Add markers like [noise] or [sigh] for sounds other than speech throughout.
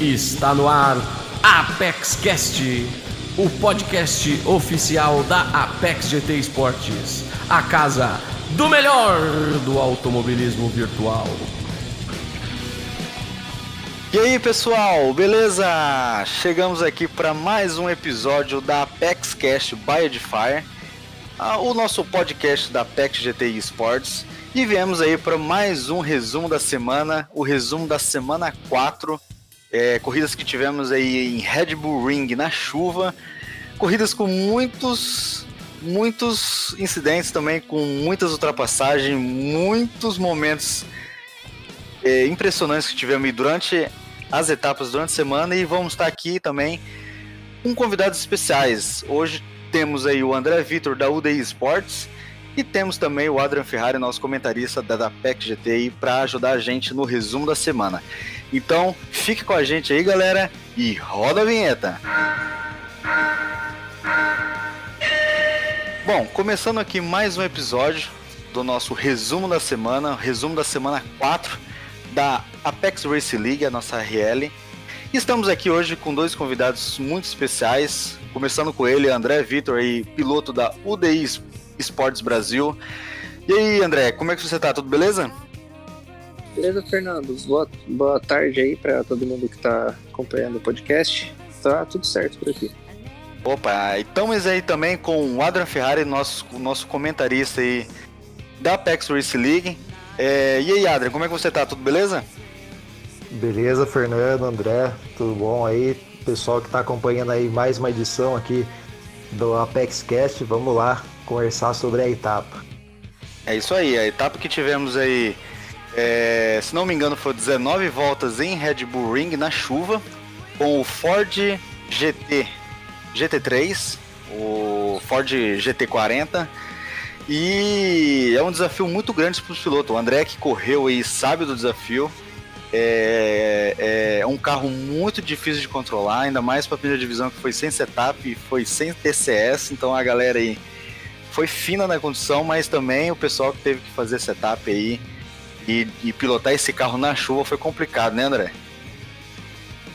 Está no ar Apex Cast, o podcast oficial da Apex GT Esportes, a casa do melhor do automobilismo virtual. E aí pessoal, beleza? Chegamos aqui para mais um episódio da Apex Cast by Edifier, o nosso podcast da Apex GT Esportes. E viemos aí para mais um resumo da semana, o resumo da semana 4 é, corridas que tivemos aí em Red Bull Ring na chuva, corridas com muitos muitos incidentes também, com muitas ultrapassagens, muitos momentos é, impressionantes que tivemos durante as etapas durante a semana e vamos estar aqui também com convidados especiais. Hoje temos aí o André Vitor da UDI Sports e temos também o Adrian Ferrari, nosso comentarista da, da PEC GTI, para ajudar a gente no resumo da semana. Então, fique com a gente aí, galera, e roda a vinheta. Bom, começando aqui mais um episódio do nosso resumo da semana, resumo da semana 4 da Apex Race League, a nossa RL. Estamos aqui hoje com dois convidados muito especiais, começando com ele, André Vitor, aí, piloto da UDI Esportes Brasil. E aí, André, como é que você tá? Tudo beleza? Beleza, Fernando? Boa, boa tarde aí para todo mundo que está acompanhando o podcast. Tá tudo certo por aqui. Opa, estamos aí também com o Adrian Ferrari, nosso, nosso comentarista aí da Apex Race League. É, e aí, Adrian, como é que você tá? Tudo beleza? Beleza, Fernando, André, tudo bom aí? Pessoal que está acompanhando aí mais uma edição aqui do Apex Cast, vamos lá conversar sobre a etapa. É isso aí, a etapa que tivemos aí é, se não me engano, foi 19 voltas em Red Bull Ring na chuva, com o Ford GT GT3, o Ford GT40. E é um desafio muito grande para os pilotos. O André que correu aí sabe do desafio. É, é, um carro muito difícil de controlar, ainda mais para a primeira divisão que foi sem setup e foi sem TCS, então a galera aí foi fina na condição, mas também o pessoal que teve que fazer setup aí e, e pilotar esse carro na chuva foi complicado, né, André?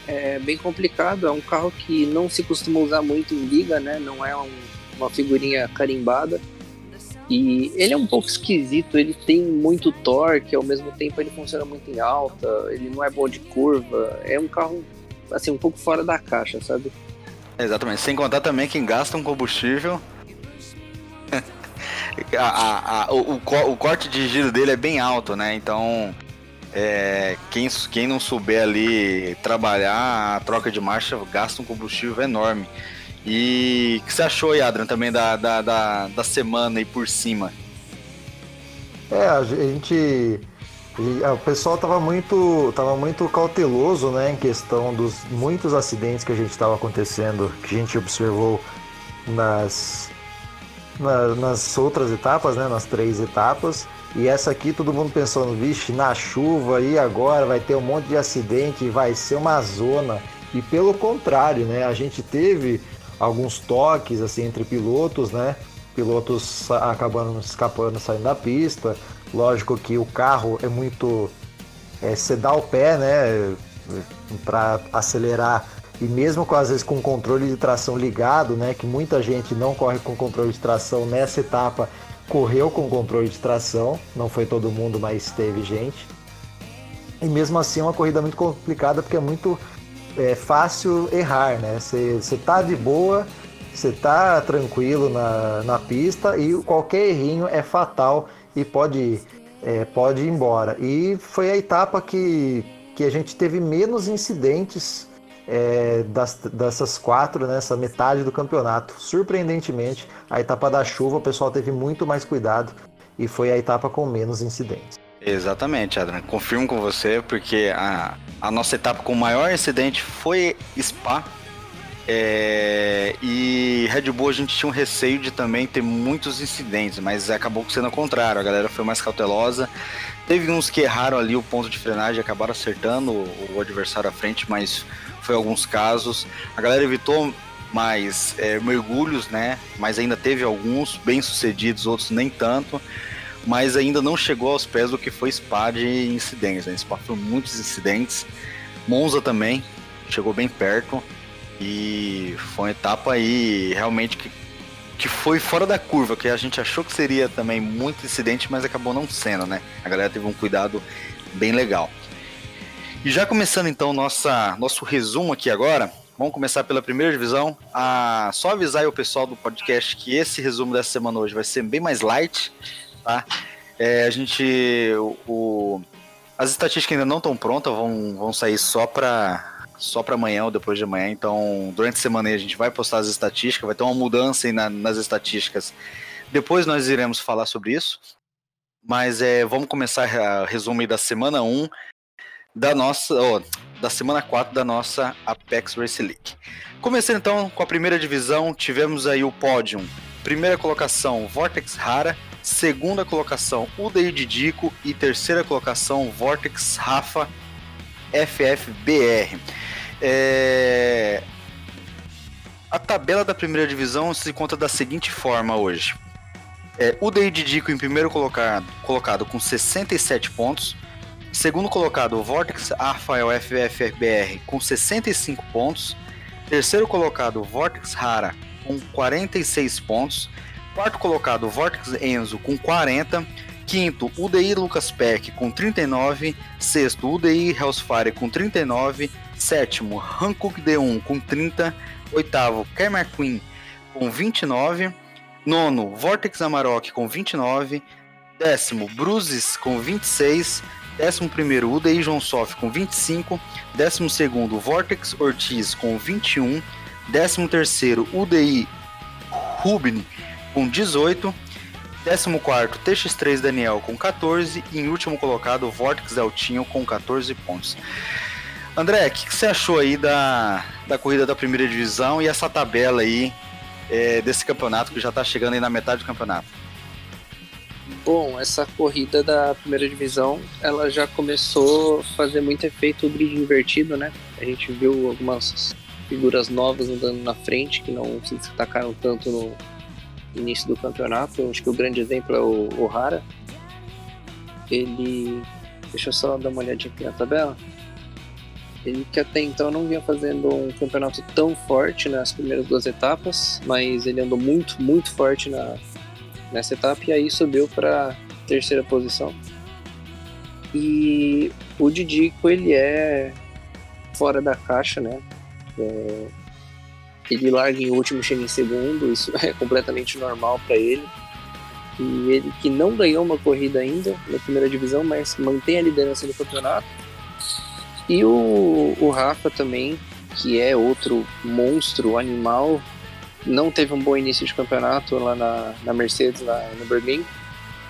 É bem complicado, é um carro que não se costuma usar muito em liga, né? Não é um, uma figurinha carimbada. E ele é um pouco esquisito, ele tem muito torque, ao mesmo tempo ele funciona muito em alta, ele não é bom de curva, é um carro assim um pouco fora da caixa, sabe? Exatamente, sem contar também que gasta um combustível a, a, o, o, corte de giro dele é bem alto, né? Então, é, quem, quem não souber ali trabalhar a troca de marcha gasta um combustível enorme. E o que você achou, Adrian, também da, da, da, da semana aí por cima? É, a gente. O pessoal estava muito, tava muito cauteloso né, em questão dos muitos acidentes que a gente estava acontecendo, que a gente observou nas, na, nas outras etapas, né, nas três etapas. E essa aqui todo mundo pensando, vixe, na chuva e agora vai ter um monte de acidente, vai ser uma zona. E pelo contrário, né, a gente teve alguns toques assim entre pilotos, né? Pilotos acabando escapando, saindo da pista. Lógico que o carro é muito é, você dá o pé, né, para acelerar e mesmo com, às vezes com controle de tração ligado, né, que muita gente não corre com controle de tração nessa etapa, correu com controle de tração, não foi todo mundo, mas teve gente. E mesmo assim é uma corrida muito complicada porque é muito é, fácil errar, né? Você tá de boa, você tá tranquilo na, na pista e qualquer errinho é fatal e pode, é, pode ir embora. E foi a etapa que, que a gente teve menos incidentes é, das, dessas quatro, nessa né, metade do campeonato. Surpreendentemente, a etapa da chuva o pessoal teve muito mais cuidado e foi a etapa com menos incidentes. Exatamente, Adriano. Confirmo com você, porque a, a nossa etapa com maior incidente foi Spa. É, e Red Bull a gente tinha um receio de também ter muitos incidentes, mas acabou sendo o contrário. A galera foi mais cautelosa. Teve uns que erraram ali o ponto de frenagem, acabaram acertando o, o adversário à frente, mas foi alguns casos. A galera evitou mais é, mergulhos, né? Mas ainda teve alguns bem sucedidos, outros nem tanto. Mas ainda não chegou aos pés do que foi Spa de incidentes. Né? Spa foi muitos incidentes. Monza também. chegou bem perto e foi uma etapa aí realmente que, que foi fora da curva, que a gente achou que seria também muito incidente, mas acabou não sendo, né? A galera teve um cuidado bem legal. E já começando então nossa, nosso resumo aqui agora, vamos começar pela primeira divisão. Ah, só avisar aí o pessoal do podcast que esse resumo dessa semana hoje vai ser bem mais light, tá? É, a gente. O, o, as estatísticas ainda não estão prontas, vão, vão sair só para só para amanhã ou depois de amanhã. Então, durante a semana a gente vai postar as estatísticas, vai ter uma mudança aí na, nas estatísticas. Depois nós iremos falar sobre isso. Mas é, vamos começar a resumir da semana 1 da nossa, oh, da semana 4 da nossa Apex Race League. Começando então com a primeira divisão, tivemos aí o pódio. Primeira colocação, Vortex Rara. Segunda colocação, UDI Didico. E terceira colocação, Vortex Rafa FFBR. É... A tabela da primeira divisão se conta da seguinte forma hoje. É, UDI Didico em primeiro colocado, colocado com 67 pontos. Segundo colocado, o Vortex Rafael FFBR com 65 pontos. Terceiro colocado, Vortex Rara com 46 pontos. Quarto colocado, Vortex Enzo com 40. Quinto, UDI Lucas Peck com 39. Sexto, UDI Hellsfire com 39. Sétimo, Hankook D1 com 30. Oitavo, Kermar Queen com 29. Nono, Vortex Amarok com 29. Décimo, Bruises com 26. 11 UDI João Sof com 25, 12 Vortex Ortiz com 21, 13 UDI Rubin com 18, 14 TX3 Daniel com 14 e em último colocado Vortex Altinho com 14 pontos. André, o que, que, você achou aí da, da corrida da primeira divisão e essa tabela aí é, desse campeonato que já está chegando aí na metade do campeonato? Bom, essa corrida da primeira divisão, ela já começou a fazer muito efeito grid invertido, né? A gente viu algumas figuras novas andando na frente que não se destacaram tanto no início do campeonato. Acho que o grande exemplo é o O'Hara. Ele. Deixa eu só dar uma olhadinha aqui na tabela. Ele que até então não vinha fazendo um campeonato tão forte nas primeiras duas etapas, mas ele andou muito, muito forte na, nessa etapa e aí subiu para terceira posição. E o Didico ele é fora da caixa, né? É, ele larga em último, chega em segundo, isso [laughs] é completamente normal para ele. E ele que não ganhou uma corrida ainda na primeira divisão, mas mantém a liderança do campeonato. E o, o Rafa também, que é outro monstro animal, não teve um bom início de campeonato lá na, na Mercedes, lá no Berlim,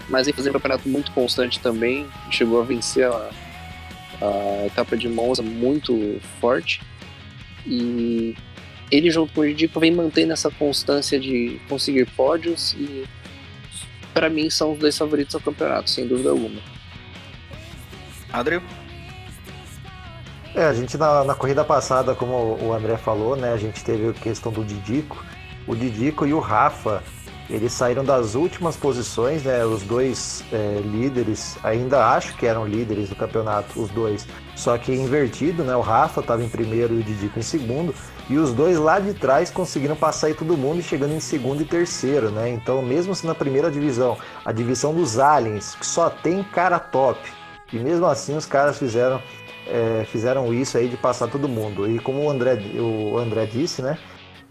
mas ele fazendo um campeonato muito constante também, chegou a vencer a, a etapa de Monza muito forte. E ele junto com o Didico vem mantendo essa constância de conseguir pódios e para mim são os dois favoritos ao campeonato, sem dúvida alguma. Adriano? É, a gente na, na, corrida passada, como o André falou, né, a gente teve a questão do Didico, o Didico e o Rafa, eles saíram das últimas posições, né? Os dois é, líderes, ainda acho que eram líderes do campeonato, os dois. Só que invertido, né? O Rafa estava em primeiro e o Didico em segundo. E os dois lá de trás conseguiram passar aí todo mundo, chegando em segundo e terceiro, né? Então, mesmo assim na primeira divisão, a divisão dos aliens, que só tem cara top. E mesmo assim os caras fizeram, é, fizeram isso aí de passar todo mundo. E como o André, o André disse, né?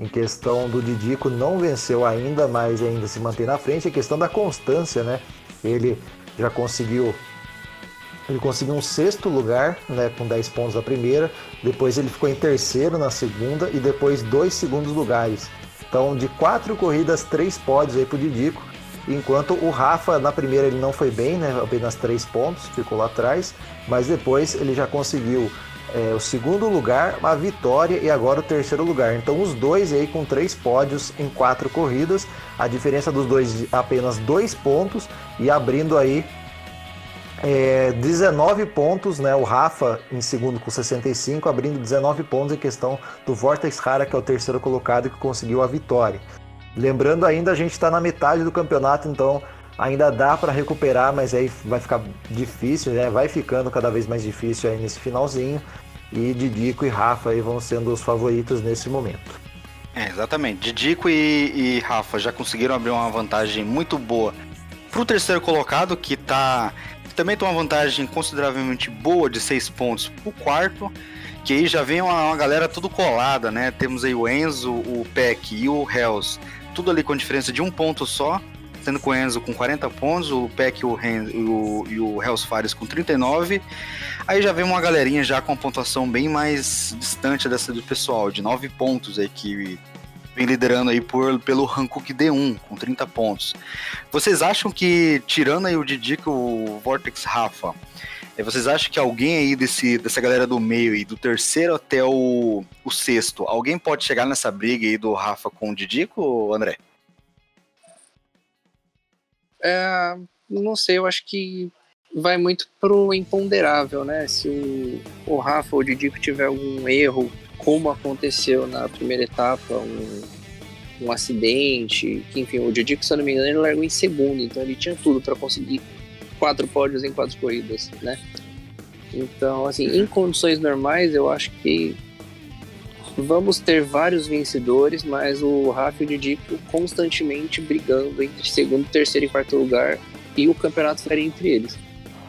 Em questão do Didico não venceu ainda, mas ainda se mantém na frente. A questão da constância, né? Ele já conseguiu ele conseguiu um sexto lugar, né, com 10 pontos na primeira, depois ele ficou em terceiro na segunda e depois dois segundos lugares. Então, de quatro corridas, três pódios aí pro Didico, enquanto o Rafa na primeira ele não foi bem, né, apenas três pontos, ficou lá atrás, mas depois ele já conseguiu é, o segundo lugar, a vitória e agora o terceiro lugar. Então os dois aí com três pódios em quatro corridas, a diferença dos dois apenas dois pontos e abrindo aí é, 19 pontos, né? O Rafa em segundo com 65, abrindo 19 pontos em questão do Vortex Rara, que é o terceiro colocado que conseguiu a vitória. Lembrando ainda, a gente está na metade do campeonato, então ainda dá para recuperar, mas aí vai ficar difícil, né? Vai ficando cada vez mais difícil aí nesse finalzinho. e Didico e Rafa aí vão sendo os favoritos nesse momento. É, exatamente. Didico e, e Rafa já conseguiram abrir uma vantagem muito boa pro terceiro colocado, que tá. também tem uma vantagem consideravelmente boa de seis pontos pro quarto. Que aí já vem uma, uma galera tudo colada, né? Temos aí o Enzo, o Peck e o Hells, tudo ali com diferença de um ponto só sendo com o Enzo com 40 pontos, o Peck e o, o, e o Hells Fares com 39. Aí já vem uma galerinha já com uma pontuação bem mais distante dessa do pessoal, de 9 pontos aí que vem liderando aí por, pelo Hankook D1 com 30 pontos. Vocês acham que, tirando aí o Didico, o Vortex Rafa, eh, vocês acham que alguém aí desse, dessa galera do meio e do terceiro até o, o sexto, alguém pode chegar nessa briga aí do Rafa com o Didico, André? É, não sei, eu acho que vai muito pro imponderável, né? Se o, o Rafa ou o Didico tiver algum erro, como aconteceu na primeira etapa, um, um acidente, que enfim, o Didico, se eu não me engano, ele largou em segundo, então ele tinha tudo para conseguir quatro pódios em quatro corridas, né? Então, assim, em condições normais, eu acho que vamos ter vários vencedores, mas o Rafa e o Didico constantemente brigando entre segundo, terceiro e quarto lugar e o campeonato ficaria entre eles.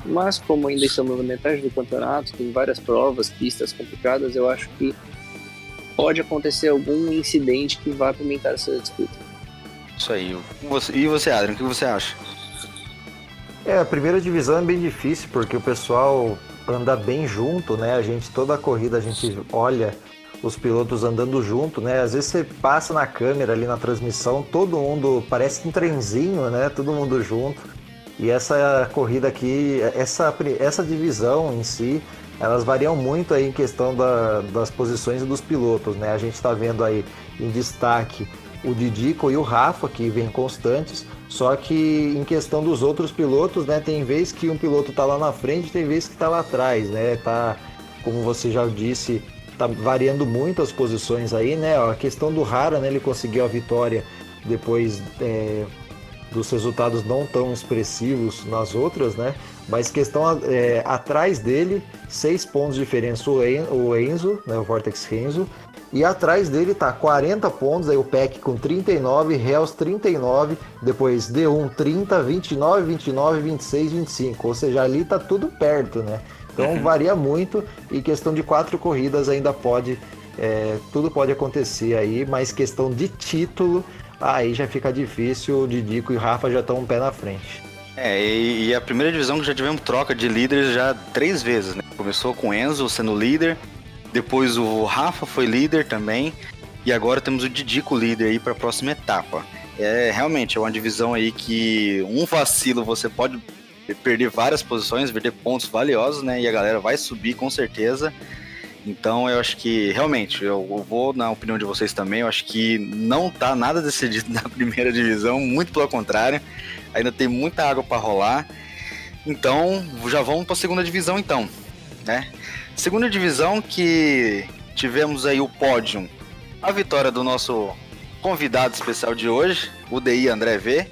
Mas como ainda estamos na metade do campeonato, tem várias provas, pistas complicadas, eu acho que pode acontecer algum incidente que vá apimentar essa disputa. Isso aí. E você, Adrian, o que você acha? É, a primeira divisão é bem difícil porque o pessoal anda bem junto, né? A gente toda a corrida a gente olha os pilotos andando junto, né? Às vezes você passa na câmera ali na transmissão, todo mundo parece um trenzinho, né? Todo mundo junto. E essa corrida aqui, essa, essa divisão em si, elas variam muito aí em questão da, das posições dos pilotos, né? A gente está vendo aí em destaque o Didico e o Rafa, que vêm constantes, só que em questão dos outros pilotos, né? Tem vez que um piloto está lá na frente, tem vez que está lá atrás, né? Tá, como você já disse, tá variando muito as posições aí, né? A questão do Rara, né? Ele conseguiu a vitória depois é, dos resultados não tão expressivos nas outras, né? Mas questão é, atrás dele, seis pontos de diferença o Enzo, né? O Vortex Enzo. E atrás dele tá 40 pontos, aí o PEC com 39, Hells 39, depois D1 30, 29, 29, 26, 25. Ou seja, ali tá tudo perto, né? Então [laughs] varia muito e questão de quatro corridas ainda pode, é, tudo pode acontecer aí, mas questão de título, aí já fica difícil, o Didico e o Rafa já estão um pé na frente. É, e, e, a primeira divisão que já tivemos troca de líderes já três vezes, né? Começou com o Enzo sendo líder, depois o Rafa foi líder também, e agora temos o Didico líder aí para a próxima etapa. É realmente é uma divisão aí que um vacilo você pode perder várias posições, perder pontos valiosos, né? E a galera vai subir com certeza. Então eu acho que realmente, eu vou na opinião de vocês também, eu acho que não tá nada decidido [laughs] na primeira divisão, muito pelo contrário. Ainda tem muita água para rolar. Então, já vamos para a segunda divisão então, né? Segunda divisão que tivemos aí o pódio, a vitória do nosso convidado especial de hoje, o DI André V,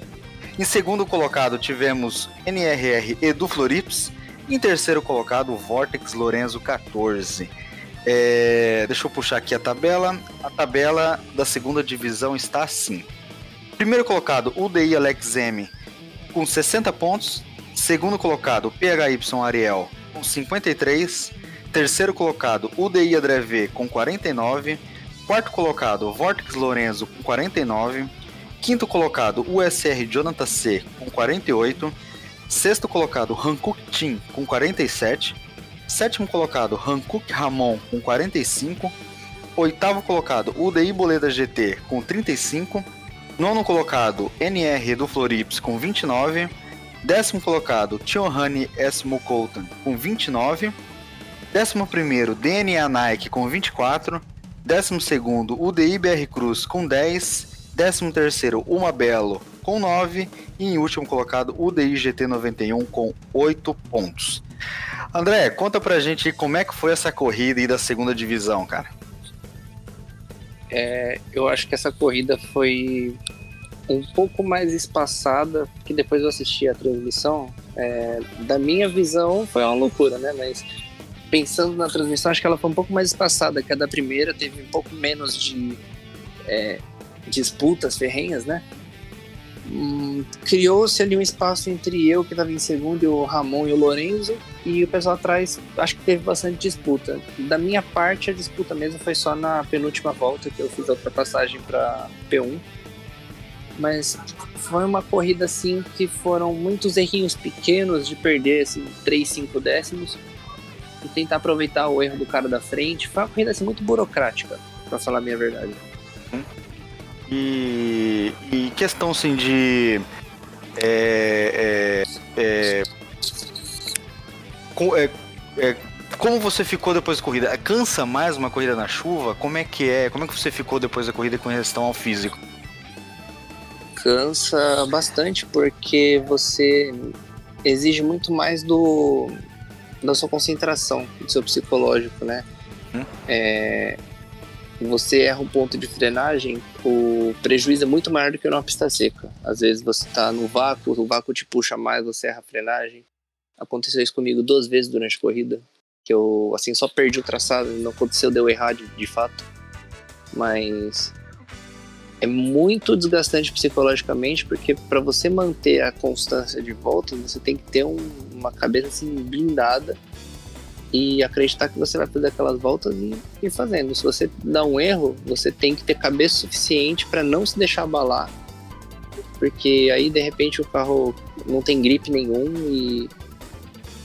em segundo colocado tivemos NRR Edu Florips. Em terceiro colocado, Vortex Lorenzo 14. É, deixa eu puxar aqui a tabela. A tabela da segunda divisão está assim. Primeiro colocado, UDI Alex M com 60 pontos. Segundo colocado, PHY Ariel com 53. Terceiro colocado, UDI André V com 49. Quarto colocado, Vortex Lorenzo com 49. Quinto colocado, USR Jonathan C com 48. Sexto colocado, Hankook Team com 47. Sétimo colocado, Hankook Ramon com 45. Oitavo colocado, UDI Boleda GT com 35. Nono colocado, NR do Florips com 29. Décimo colocado, Tiohane S. Mukoltan com 29. Décimo primeiro, DNA Nike com 24. Décimo segundo, UDI BR Cruz com 10. 13 terceiro, Uma Belo com 9 e em último colocado o DIGT 91 com 8 pontos. André, conta pra gente como é que foi essa corrida aí da segunda divisão, cara. É, eu acho que essa corrida foi um pouco mais espaçada, que depois eu assisti a transmissão. É, da minha visão foi uma loucura, né? Mas pensando na transmissão, acho que ela foi um pouco mais espaçada que a da primeira, teve um pouco menos de é, disputas ferrenhas, né? Hum, Criou-se ali um espaço entre eu, que estava em segundo, e o Ramon e o Lorenzo, e o pessoal atrás, acho que teve bastante disputa. Da minha parte, a disputa mesmo foi só na penúltima volta, que eu fiz a ultrapassagem para P1. Mas foi uma corrida assim que foram muitos errinhos pequenos de perder assim, 3, 5 décimos e tentar aproveitar o erro do cara da frente. Foi uma corrida assim, muito burocrática, para falar a minha verdade. E, e questão assim de. É, é, é, com, é, é, como você ficou depois da corrida? Cansa mais uma corrida na chuva? Como é que é? Como é que você ficou depois da corrida com relação ao físico? Cansa bastante porque você exige muito mais do da sua concentração, do seu psicológico, né? Hum. É, você erra um ponto de frenagem, o prejuízo é muito maior do que numa pista seca. Às vezes você está no vácuo, o vácuo te puxa mais, você erra a frenagem. Aconteceu isso comigo duas vezes durante a corrida, que eu assim só perdi o traçado, não aconteceu deu errado de fato. Mas é muito desgastante psicologicamente, porque para você manter a constância de volta, você tem que ter um, uma cabeça assim blindada e acreditar que você vai fazer aquelas voltas e ir fazendo. Se você dá um erro, você tem que ter cabeça suficiente para não se deixar abalar, porque aí de repente o carro não tem gripe nenhum e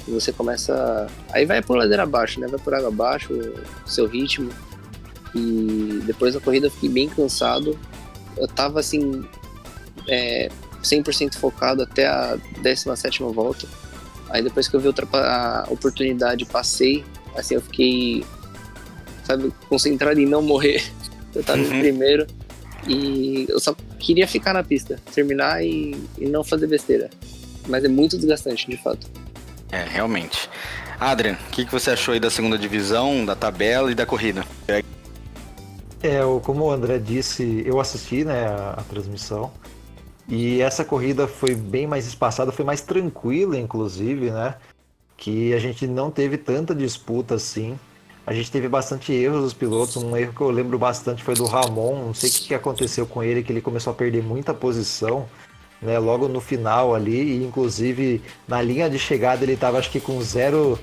você começa. Aí vai por ladeira abaixo, né? Vai por água abaixo, seu ritmo. E depois da corrida eu fiquei bem cansado. Eu tava assim, é, 100% focado até a 17 volta. Aí depois que eu vi a oportunidade, passei. Assim, eu fiquei, sabe, concentrado em não morrer. [laughs] Eu tava Uhum. em primeiro. E eu só queria ficar na pista, terminar e, e não fazer besteira. Mas é muito desgastante, de fato. É, realmente. Adrian, o que, que você achou aí da segunda divisão, da tabela e da corrida? É, o- como o André disse, eu assisti né, a, a transmissão e essa corrida foi bem mais espaçada, foi mais tranquila, inclusive, né? Que a gente não teve tanta disputa assim. A gente teve bastante erros dos pilotos. Um erro que eu lembro bastante foi do Ramon. Não sei o que aconteceu com ele, que ele começou a perder muita posição, né? Logo no final ali, e inclusive na linha de chegada ele estava acho que com zero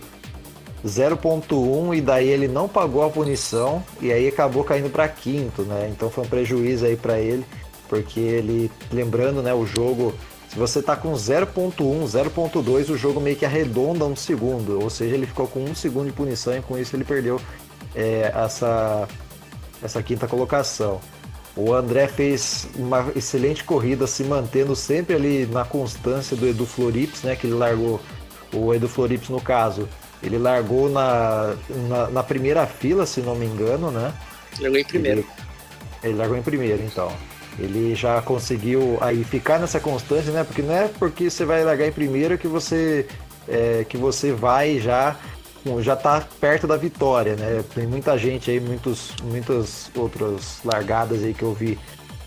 0.1 e daí ele não pagou a punição e aí acabou caindo para quinto, né? Então foi um prejuízo aí para ele, porque ele, lembrando, né, o jogo, se você tá com 0.1, 0.2, o jogo meio que arredonda um segundo, ou seja, ele ficou com um segundo de punição e com isso ele perdeu é, essa, essa quinta colocação. O André fez uma excelente corrida, se mantendo sempre ali na constância do Edu Florips, né? Que ele largou, o Edu Florips no caso, ele largou na, na, na primeira fila, se não me engano, né? Largou em primeiro. Ele, ele largou em primeiro, então. Ele já conseguiu aí ficar nessa constância, né? Porque não é porque você vai largar em primeiro que você é, que você vai já já tá perto da vitória, né? Tem muita gente aí, muitos, muitas outras largadas aí que eu vi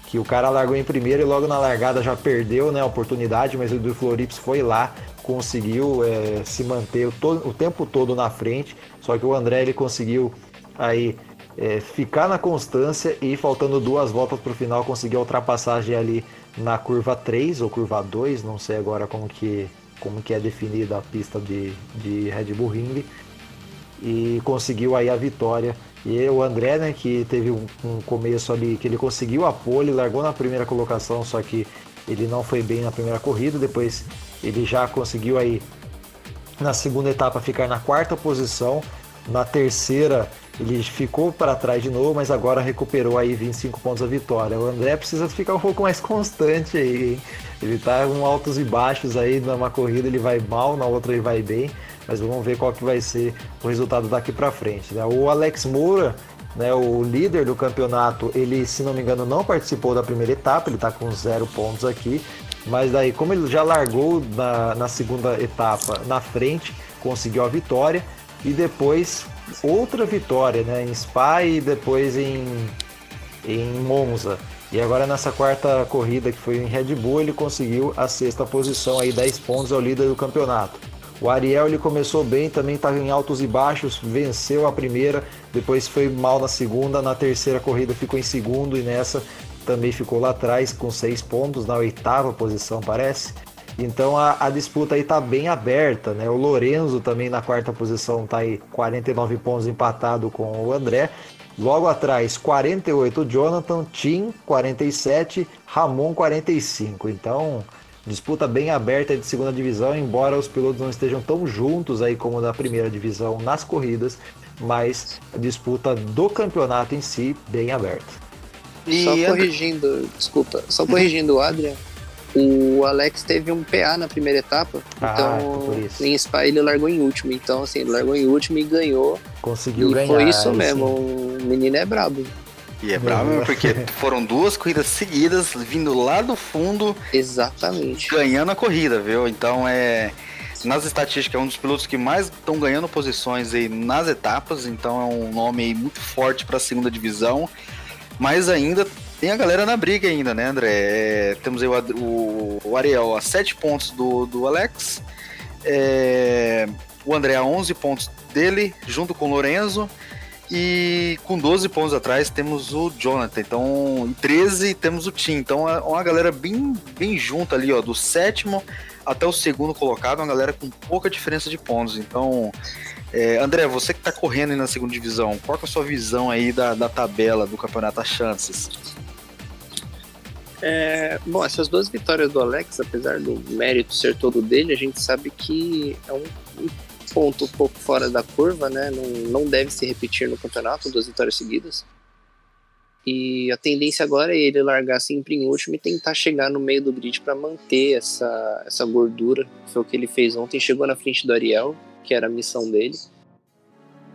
que o cara largou em primeiro e logo na largada já perdeu né, a oportunidade, mas o do Florips foi lá, conseguiu é, se manter o, o tempo todo na frente, só que o André ele conseguiu aí é, ficar na constância e faltando duas voltas para o final conseguir a ultrapassagem ali na curva 3 ou curva 2, não sei agora como que, como que é definida a pista de, de Red Bull Ring e conseguiu aí a vitória. E o André, né, que teve um, um começo ali que ele conseguiu a pole, largou na primeira colocação, só que ele não foi bem na primeira corrida, depois ele já conseguiu aí na segunda etapa ficar na quarta posição, na terceira ele ficou para trás de novo, mas agora recuperou aí 25 pontos a vitória. O André precisa ficar um pouco mais constante aí, hein? Ele tá com altos e baixos aí, numa corrida ele vai mal, na outra ele vai bem, mas vamos ver qual que vai ser o resultado daqui para frente. Né? O Alex Moura, né, o líder do campeonato, ele, se não me engano, não participou da primeira etapa, ele tá com zero pontos aqui, mas daí, como ele já largou na, na segunda etapa na frente, conseguiu a vitória e depois outra vitória, né, em Spa e depois em, em Monza. E agora nessa quarta corrida que foi em Red Bull, ele conseguiu a sexta posição aí, 10 pontos ao líder do campeonato. O Ariel ele começou bem, também estava em altos e baixos, venceu a primeira, depois foi mal na segunda, na terceira corrida ficou em segundo e nessa também ficou lá atrás com seis pontos, na oitava posição parece. Então a, a disputa aí está bem aberta, né? O Lorenzo também na quarta posição está aí 49 pontos empatado com o André. Logo atrás, 48 Jonathan, Tim 47, Ramon 45. Então, disputa bem aberta de segunda divisão, embora os pilotos não estejam tão juntos aí como na primeira divisão nas corridas, mas a disputa do campeonato em si bem aberta. E só corrigindo, desculpa, só corrigindo o Adrian, o Alex teve um PA na primeira etapa, ah, então em Spa ele largou em último. Então, assim, ele largou em último e ganhou. Conseguiu e ganhar. Foi isso mesmo, sim. o menino é brabo. E é brabo mesmo, porque [laughs] foram duas corridas seguidas, vindo lá do fundo. Exatamente. Ganhando a corrida, viu? Então é. Nas estatísticas, é um dos pilotos que mais estão ganhando posições aí nas etapas, então é um nome muito forte para a segunda divisão. Mas ainda tem a galera na briga ainda, né, André? É, temos aí o, o, o, Ariel a 7 pontos do, do Alex, é, o André a 11 pontos dele, junto com o Lorenzo, e com 12 pontos atrás temos o Jonathan. Então, em 13 temos o Tim. Então, é uma galera bem, bem junta ali, ó, do sétimo até o segundo colocado, uma galera com pouca diferença de pontos. Então, é, André, você que está correndo aí na segunda divisão, qual é a sua visão aí da, da tabela do campeonato as chances? É, bom, essas duas vitórias do Alex, apesar do mérito ser todo dele, a gente sabe que é um, ponto um pouco fora da curva, né? Não, não deve se repetir no campeonato, duas vitórias seguidas. E a tendência agora é ele largar sempre em último e tentar chegar no meio do grid para manter essa, essa gordura. Foi o que ele fez ontem. Chegou na frente do Ariel, que era a missão dele.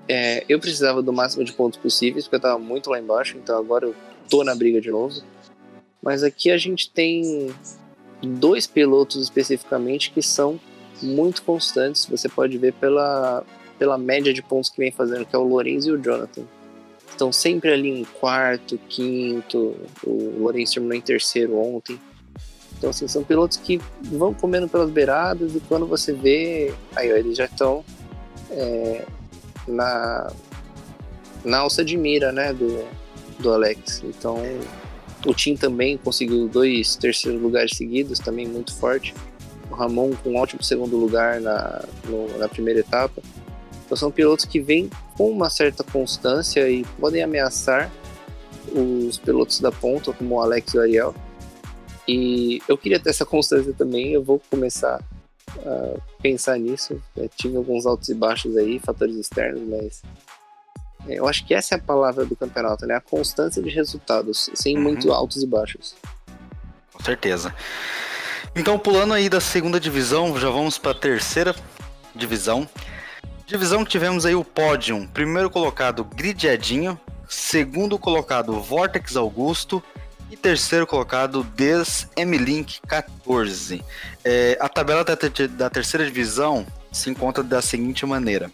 É, eu precisava do máximo de pontos possíveis, porque eu estava muito lá embaixo, então agora eu tô na briga de novo. Mas aqui a gente tem dois pilotos especificamente que são muito constantes. Você pode ver pela, pela média de pontos que vem fazendo, que é o Lorenzo e o Jonathan. Estão sempre ali em quarto, quinto. O Lorenzo terminou em terceiro ontem. Então, assim, são pilotos que vão comendo pelas beiradas e quando você vê, aí ó, eles já estão é, na, na alça de mira, né, do, do Alex. Então, o Tim também conseguiu dois terceiros lugares seguidos, também muito forte. O Ramon com um ótimo segundo lugar na, no, na primeira etapa. Então são pilotos que vêm com uma certa constância e podem ameaçar os pilotos da ponta, como o Alex e o Ariel. E eu queria ter essa constância também, eu vou começar a pensar nisso. Eu tive alguns altos e baixos aí, fatores externos, mas é, eu acho que essa é a palavra do campeonato, né? A constância de resultados, sem uhum. muito altos e baixos. Com certeza. Então, pulando aí da segunda divisão, já vamos para a terceira divisão. Divisão que tivemos aí o pódio. Primeiro colocado, Gridiadinho. Segundo colocado, Vortex Augusto. E terceiro colocado, Des M-Link 14. É, a tabela da, da terceira divisão se encontra da seguinte maneira: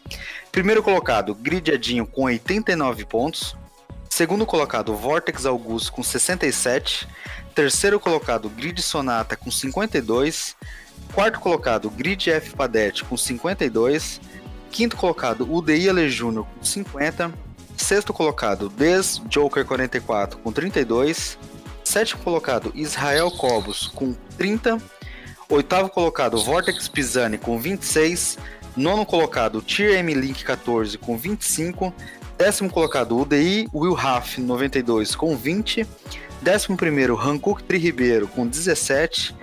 primeiro colocado, Gridiadinho com 89 pontos. Segundo colocado, Vortex Augusto com 67. Terceiro colocado, Grid Sonata com 52. Quarto colocado, Grid F Padete com 52. Quinto colocado, UDI Ale Júnior com 50. Sexto colocado, Des Joker 44 com 32. Sétimo colocado, Israel Cobos com 30. Oitavo colocado, Vortex Pisani com 26. Nono colocado, Tier M Link 14 com 25. Décimo colocado, UDI Will Raff 92 com 20. Décimo primeiro, Hankook Tri Ribeiro com 17.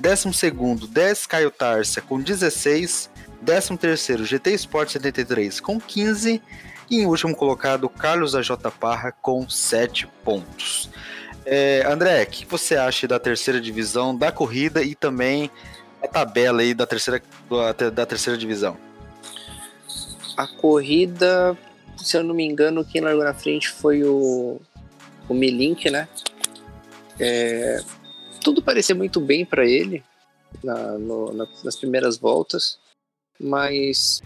Décimo segundo, 10 Caio Tarsa com 16. Décimo terceiro, GT Sport 73 com 15. E em último colocado, Carlos AJ Parra com 7 pontos. É, André, o que você acha da terceira divisão da corrida e também a tabela aí da terceira, da terceira divisão? A corrida, se eu não me engano, quem largou na frente foi o, o Milink, né? É, tudo parecia muito bem para ele na, no, na, nas primeiras voltas, mas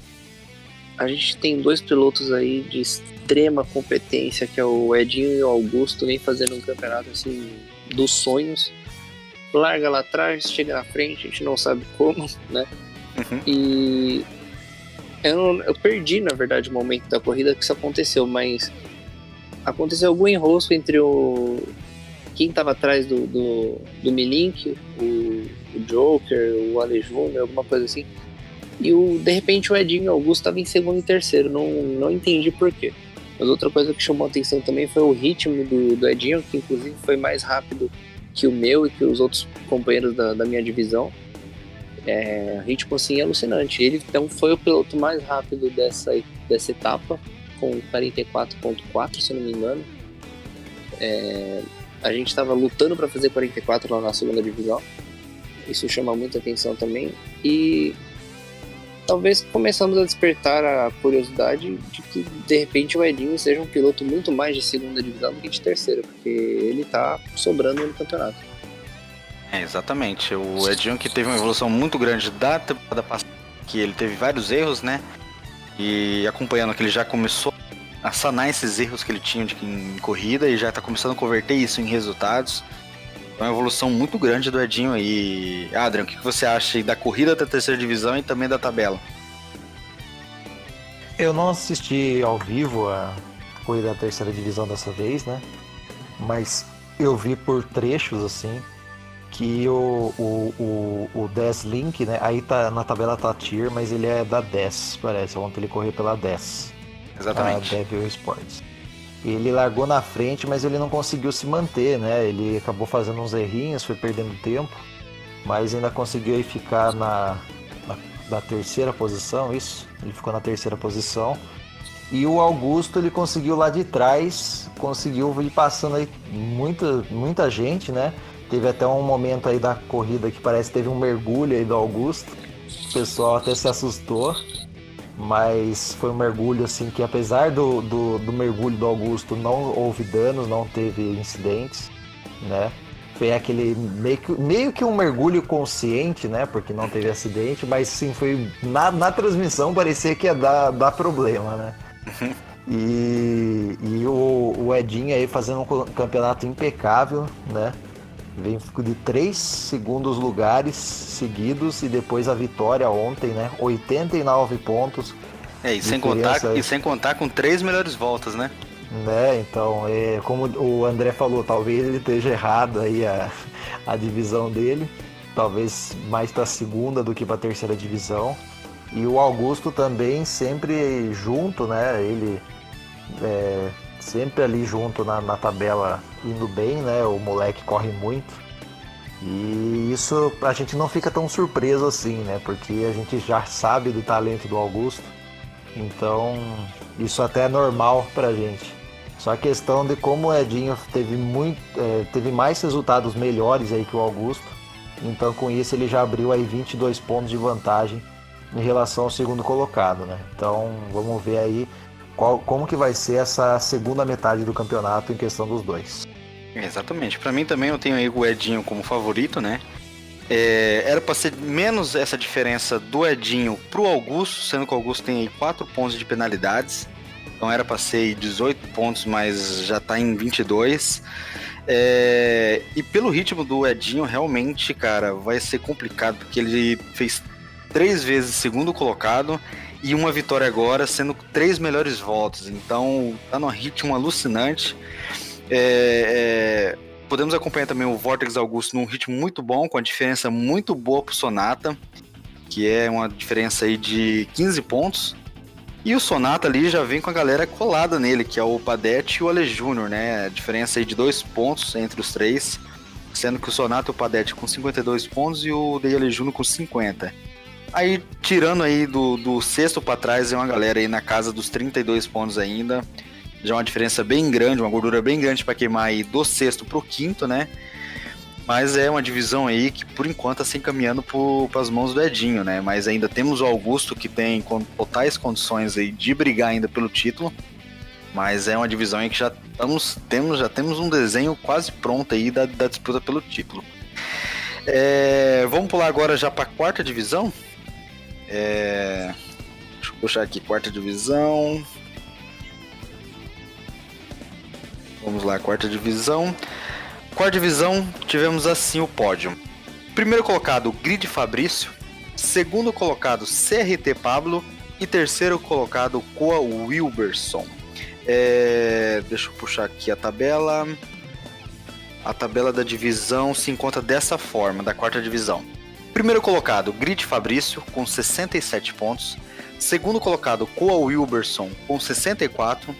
a gente tem dois pilotos aí de extrema competência, que é o Edinho e o Augusto, vem fazendo um campeonato assim dos sonhos. Larga lá atrás, chega na frente, a gente não sabe como, né? Uhum. E eu, eu, perdi, na verdade, o momento da corrida que isso aconteceu, mas aconteceu algum enrosco entre o. Quem estava atrás do, do, do Milink, o, o Joker, o Ale Júnior, alguma coisa assim. E o, de repente o Edinho Augusto estava em segundo e terceiro, não, não entendi por quê. Mas outra coisa que chamou atenção também foi o ritmo do, do Edinho, que inclusive foi mais rápido que o meu e que os outros companheiros da, da minha divisão. É, ritmo assim alucinante. Ele então foi o piloto mais rápido dessa, dessa etapa, com 44.4, se não me engano. É, a gente estava lutando para fazer 44 lá na segunda divisão. Isso chama muita atenção também. E talvez começamos a despertar a curiosidade de que de repente o Edinho seja um piloto muito mais de segunda divisão do que de terceira, porque ele está sobrando no campeonato. É, exatamente. O Edinho que teve uma evolução muito grande da temporada passada, que ele teve vários erros, né? E acompanhando que ele já começou a sanar esses erros que ele tinha de, em corrida e já está começando a converter isso em resultados. É uma evolução muito grande do Edinho aí. Adrian, o que você acha da corrida da terceira divisão e também da tabela? Eu não assisti ao vivo a corrida da terceira divisão dessa vez, né? Mas eu vi por trechos assim que o, o, o, o 10 Link, né? Aí tá, na tabela tá tier, mas ele é da 10, parece. Ontem ele correu pela 10. Exatamente. A Devil Sports. Ele largou na frente, mas ele não conseguiu se manter, né? Ele acabou fazendo uns errinhos, foi perdendo tempo, mas ainda conseguiu ficar na, na, na terceira posição, isso? Ele ficou na terceira posição. E o Augusto ele conseguiu lá de trás, conseguiu ir passando aí muita, muita gente, né? Teve até um momento aí da corrida que parece que teve um mergulho aí do Augusto. O pessoal até se assustou. Mas foi um mergulho assim que apesar do, do, do mergulho do Augusto não houve danos, não teve incidentes, né? Foi aquele meio que, meio que um mergulho consciente, né? Porque não teve acidente, mas sim, foi. Na, na transmissão parecia que ia dar, dar problema, né? E, e o, o Edinho aí fazendo um campeonato impecável, né? Vem de três segundos lugares seguidos e depois a vitória ontem, né? 89 pontos. É, e sem, contar, e sem contar com três melhores voltas, né? Né, então, é, como o André falou, talvez ele esteja errado aí a, [laughs] a divisão dele. Talvez mais para a segunda do que para a terceira divisão. E o Augusto também sempre junto, né? Ele é, sempre ali junto na, na tabela indo bem, né? O moleque corre muito. E isso a gente não fica tão surpreso assim, né? Porque a gente já sabe do talento do Augusto. Então, isso até é normal pra gente. Só a questão de como o Edinho teve, muito, é, teve mais resultados melhores aí que o Augusto. Então, com isso, ele já abriu aí 22 pontos de vantagem em relação ao segundo colocado, né? Então, vamos ver aí qual, como que vai ser essa segunda metade do campeonato em questão dos dois. Exatamente. Para mim também eu tenho aí o Edinho como favorito, né? É, era para ser menos essa diferença do Edinho pro Augusto, sendo que o Augusto tem aí 4 pontos de penalidades. Então era para ser 18 pontos, mas já tá em 22. É, e pelo ritmo do Edinho, realmente, cara, vai ser complicado, porque ele fez três vezes segundo colocado e uma vitória agora, sendo três melhores voltas. Então tá num ritmo alucinante. É, é, podemos acompanhar também o Vortex Augusto num ritmo muito bom, com a diferença muito boa pro Sonata, que é uma diferença aí de 15 pontos. E o Sonata ali já vem com a galera colada nele, que é o Padete e o Ale Júnior, né? A diferença aí de dois pontos entre os três, sendo que o Sonata e o Padete com 52 pontos e o Ale Júnior com 50. Aí, tirando aí do, do sexto para trás, é uma galera aí na casa dos 32 pontos ainda. Já é uma diferença bem grande, uma gordura bem grande para queimar aí do sexto pro quinto, né? Mas é uma divisão aí que por enquanto está se encaminhando para as mãos do Edinho, né? Mas ainda temos o Augusto que tem totais condições aí de brigar ainda pelo título. Mas é uma divisão aí que já estamos, temos, já temos um desenho quase pronto aí da, da disputa pelo título. É, vamos pular agora já para a quarta divisão. É... Deixa eu puxar aqui, quarta divisão. Vamos lá, quarta divisão. Quarta divisão, tivemos assim o pódio. Primeiro colocado, Grid Fabrício, segundo colocado CRT Pablo e terceiro colocado Coa Wilberson. É, deixa eu puxar aqui a tabela. A tabela da divisão se encontra dessa forma, da quarta divisão. Primeiro colocado, Grid Fabrício, com 67 pontos. Segundo colocado, Coa Wilberson, com 64.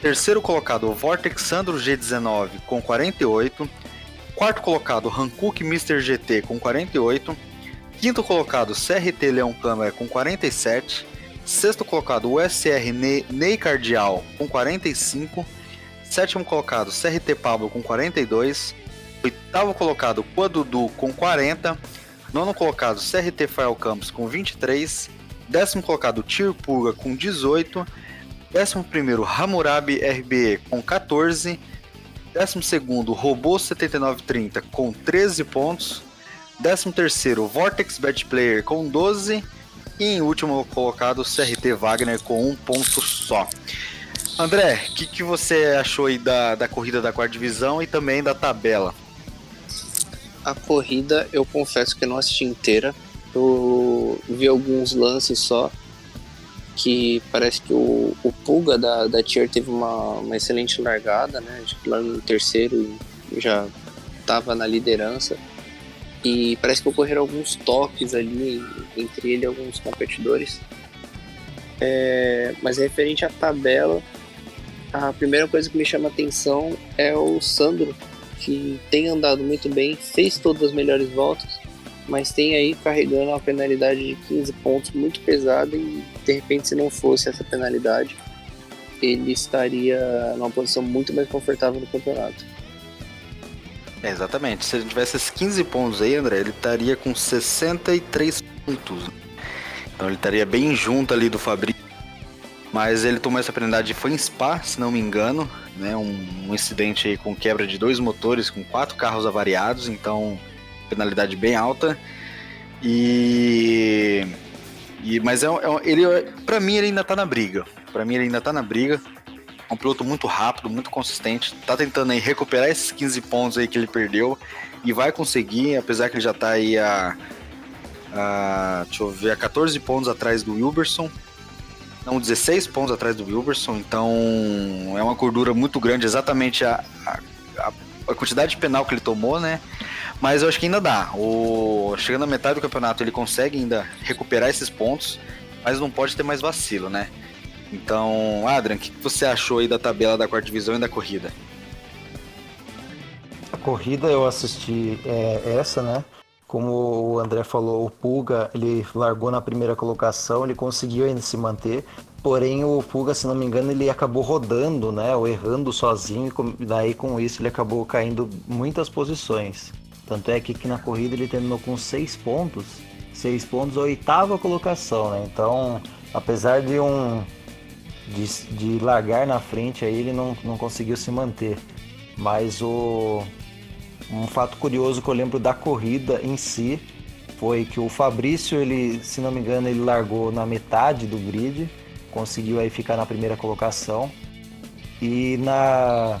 Terceiro colocado, Vortex Sandro G19, com 48. Quarto colocado, Hankook Mr. GT, com 48. Quinto colocado, CRT Leão Câmara, com 47. Sexto colocado, USR Ney Cardial, com 45. Sétimo colocado, CRT Pablo com 42. Oitavo colocado, Dudu com 40. Nono colocado, CRT Fael Campos com 23. Décimo colocado, Tirpurga com 18. Décimo primeiro, Hammurabi RBE com 14. Décimo segundo, Robô 7930 com 13 pontos. Décimo terceiro, Vortex Bet Player com 12. E em último colocado, CRT Wagner com um ponto só. André, o que, que você achou aí da, da corrida da quarta divisão e também da tabela? A corrida, eu confesso que não assisti inteira. Eu vi alguns lances só. Que parece que o, o Pulga da, da Tier teve uma, uma excelente largada, né? Acho que lá no terceiro já estava na liderança. E parece que ocorreram alguns toques ali entre ele e alguns competidores. É, mas referente à tabela, a primeira coisa que me chama atenção é o Sandro, que tem andado muito bem, fez todas as melhores voltas, mas tem aí carregando uma penalidade de 15 pontos muito pesada e de repente se não fosse essa penalidade, ele estaria numa posição muito mais confortável no campeonato. É, exatamente. Se ele tivesse esses 15 pontos aí, André, ele estaria com 63 pontos. Então ele estaria bem junto ali do Fabrício mas ele tomou essa penalidade foi em Spa, se não me engano, né? Um, um, incidente com quebra de dois motores, com quatro carros avariados, então penalidade bem alta. E, e mas é, é ele, para mim ele ainda tá na briga. Para mim ele ainda tá na briga. É um piloto muito rápido, muito consistente, tá tentando aí recuperar esses 15 pontos aí que ele perdeu e vai conseguir, apesar que ele já tá aí a, a deixa eu ver, a 14 pontos atrás do Wilberson não 16 pontos atrás do Wilberson, então é uma gordura muito grande, exatamente a, a, a, quantidade de penal que ele tomou, né? Mas eu acho que ainda dá. O, chegando na metade do campeonato, ele consegue ainda recuperar esses pontos, mas não pode ter mais vacilo, né? Então, Adrian, o que você achou aí da tabela da quarta divisão e da corrida? A corrida eu assisti é, essa, né? Como o André falou, o Pulga ele largou na primeira colocação, ele conseguiu ainda se manter. Porém, o Pulga, se não me engano, ele acabou rodando, né? Ou errando sozinho, e daí com isso ele acabou caindo muitas posições. Tanto é que aqui na corrida ele terminou com seis pontos. Seis pontos, oitava colocação, né? Então, apesar de um. De, de largar na frente aí, ele não, não conseguiu se manter. Mas o, um fato curioso que eu lembro da corrida em si foi que o Fabrício, ele, se não me engano, ele largou na metade do grid, conseguiu aí ficar na primeira colocação. E na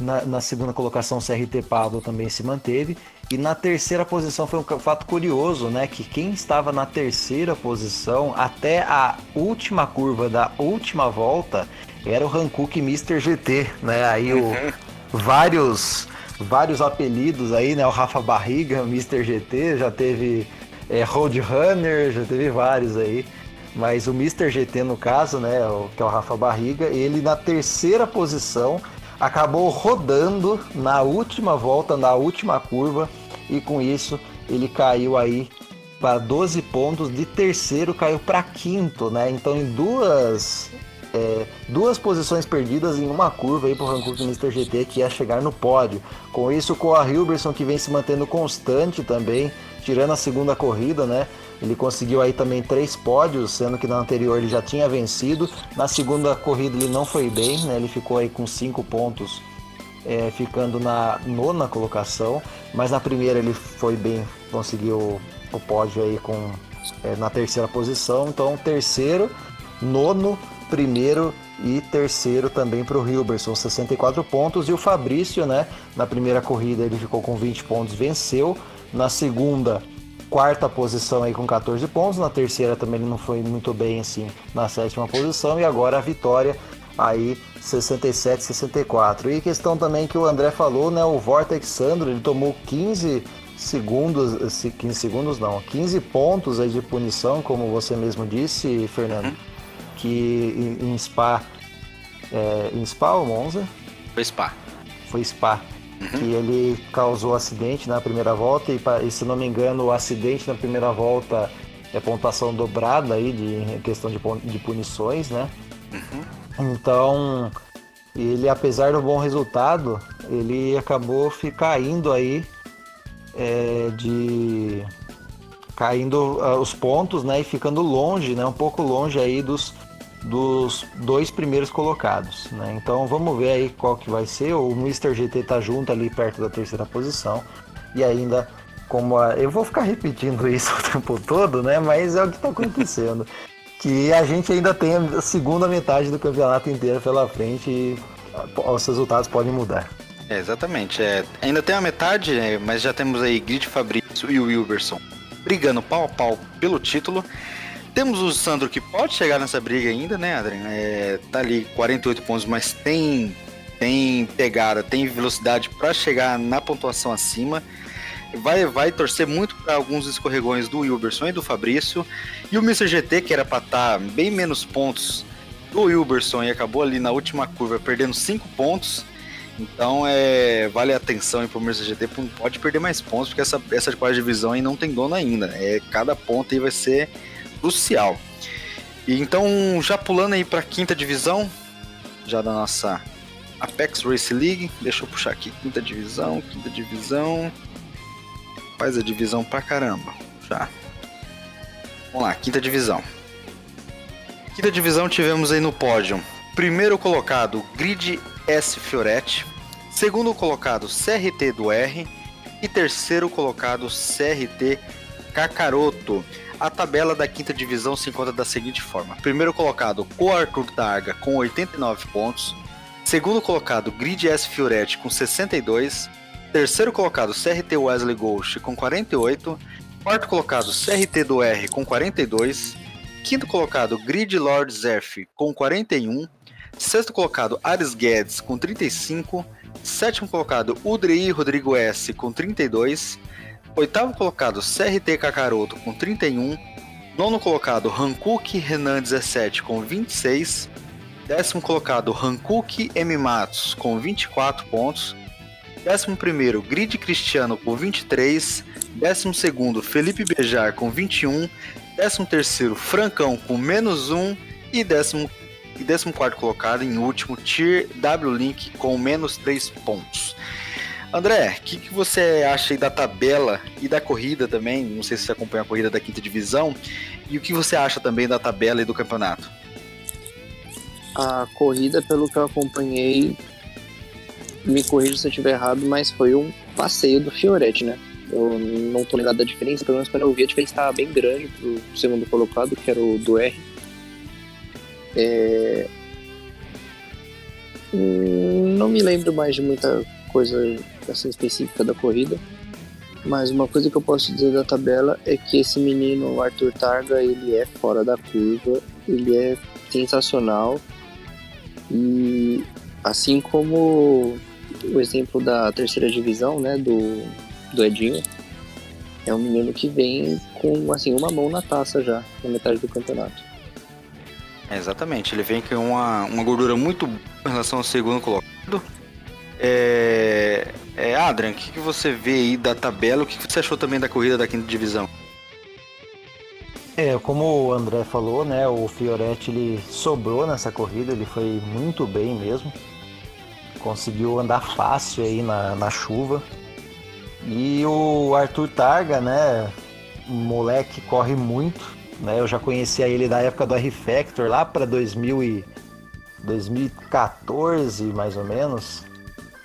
na, na, segunda colocação, o CRT Pablo também se manteve. E na terceira posição foi um fato curioso, né? Que quem estava na terceira posição até a última curva da última volta era o Hankook Mr. GT, né? Aí o, uhum vários vários apelidos aí, né? O Rafa Barriga, Mr. GT, já teve é, Roadrunner, já teve vários aí. Mas o Mr. GT, no caso, né, o, que é o Rafa Barriga, ele na terceira posição acabou rodando na última volta, na última curva, e com isso ele caiu aí para 12 pontos, de terceiro caiu para quinto, né? Então em duas é, duas posições perdidas em uma curva aí pro Hankook Mr. GT que ia chegar no pódio. Com isso, com a Hilberson que vem se mantendo constante também, tirando a segunda corrida, né? Ele conseguiu aí também três pódios, sendo que na anterior ele já tinha vencido. Na segunda corrida ele não foi bem, né? Ele ficou aí com cinco pontos, é, ficando na nona colocação. Mas na primeira ele foi bem, conseguiu o pódio aí com é, na terceira posição. Então terceiro, nono primeiro e terceiro também para o Hilberson, 64 pontos. E o Fabrício, né, na primeira corrida ele ficou com 20 pontos, venceu. Na segunda, quarta posição aí com 14 pontos, na terceira também ele não foi muito bem assim na sétima posição e agora a vitória aí 67 64. E questão também que o André falou, né, o Vortex Sandro, ele tomou 15 segundos, 15 segundos não, 15 pontos aí de punição, como você mesmo disse, Fernando, uhum. Que em, em Spa é, em Spa ou Monza? Foi Spa. Foi Spa uhum. que ele causou acidente na primeira volta e, e, se não me engano o acidente na primeira volta é pontuação dobrada aí de questão de, de punições, né? Uhum. Então ele apesar do bom resultado ele acabou caindo aí é, de caindo uh, os pontos, né, e ficando longe, né, um pouco longe aí dos dos dois primeiros colocados, né? Então vamos ver aí qual que vai ser. O Mr. GT tá junto ali perto da terceira posição e ainda como a... eu vou ficar repetindo [laughs] isso o tempo todo, né? Mas é o que está acontecendo. [laughs] que a gente ainda tem a segunda metade do campeonato inteiro pela frente e os resultados podem mudar. É, exatamente. É, ainda tem a metade, é, mas já temos aí Grid Fabrício e o Wilberson brigando pau a pau pelo título. Temos o Sandro que pode chegar nessa briga ainda, né, Adrian? É, tá ali 48 pontos, mas tem tem pegada, tem velocidade para chegar na pontuação acima. Vai, vai torcer muito para alguns escorregões do Wilberson e do Fabrício. E o Mr. GT, que era para estar tá bem menos pontos do Wilberson e acabou ali na última curva perdendo 5 pontos. Então é, vale a atenção para o Mr. GT, pode perder mais pontos, porque essa, essa quarta divisão aí não tem dono ainda. É, cada ponto aí vai ser crucial. E então, já pulando aí para quinta divisão, já da nossa Apex Race League, deixa eu puxar aqui, quinta divisão, quinta divisão, faz a divisão pra caramba, já. Vamos lá, quinta divisão. Quinta divisão tivemos aí no pódio, primeiro colocado Grid S Fioretti, segundo colocado CRT do R e terceiro colocado CRT Kakaroto. A tabela da quinta divisão se encontra da seguinte forma: primeiro colocado, o Arthur Targa com 89 pontos. Segundo colocado, Grid S Fioretti com 62. Terceiro colocado, CRT Wesley Ghost com 48. Quarto colocado, CRT do R com 42. Quinto colocado, Grid Lord Zef com 41. Sexto colocado, Ares Guedes com 35. Sétimo colocado, Udrei Rodrigo S com 32. Oitavo colocado, CRT Kakaroto com 31. Nono colocado, Hankook Renan 17 com 26. Décimo colocado, Hankook M. Matos com 24 pontos. Décimo primeiro, Grid Cristiano com 23. Décimo segundo, Felipe Bejar com 21. Décimo terceiro, Francão com menos 1. E décimo, e décimo quarto colocado, em último, Tier W Link com menos 3 pontos. André, o que, que, você acha da tabela e da corrida também? Não sei se você acompanha a corrida da quinta divisão. E o que você acha também da tabela e do campeonato? A corrida, pelo que eu acompanhei, me corrija se eu estiver errado, mas foi um passeio do Fioretti, né? Eu não tô lembrado da diferença, pelo menos quando eu vi a diferença estava bem grande pro segundo colocado, que era o do R. É... Hum, não me lembro mais de muita coisa classificação específica da corrida. Mas uma coisa que eu posso dizer da tabela é que esse menino, Arthur Targa, ele é fora da curva, ele é sensacional. E assim como o exemplo da terceira divisão, né, do, do Edinho, é um menino que vem com assim uma mão na taça já, na metade do campeonato. É, exatamente, ele vem com uma, uma gordura muito boa em relação ao segundo colocado. É, é, Adrian, o que, que, você vê aí da tabela? O que, que você achou também da corrida da quinta divisão? É, como o André falou, né, o Fioretti ele sobrou nessa corrida, ele foi muito bem mesmo. Conseguiu andar fácil aí na, na chuva. E o Arthur Targa, né, moleque corre muito, né? Eu já conhecia ele da época do R-Factor lá para 2014, mais ou menos.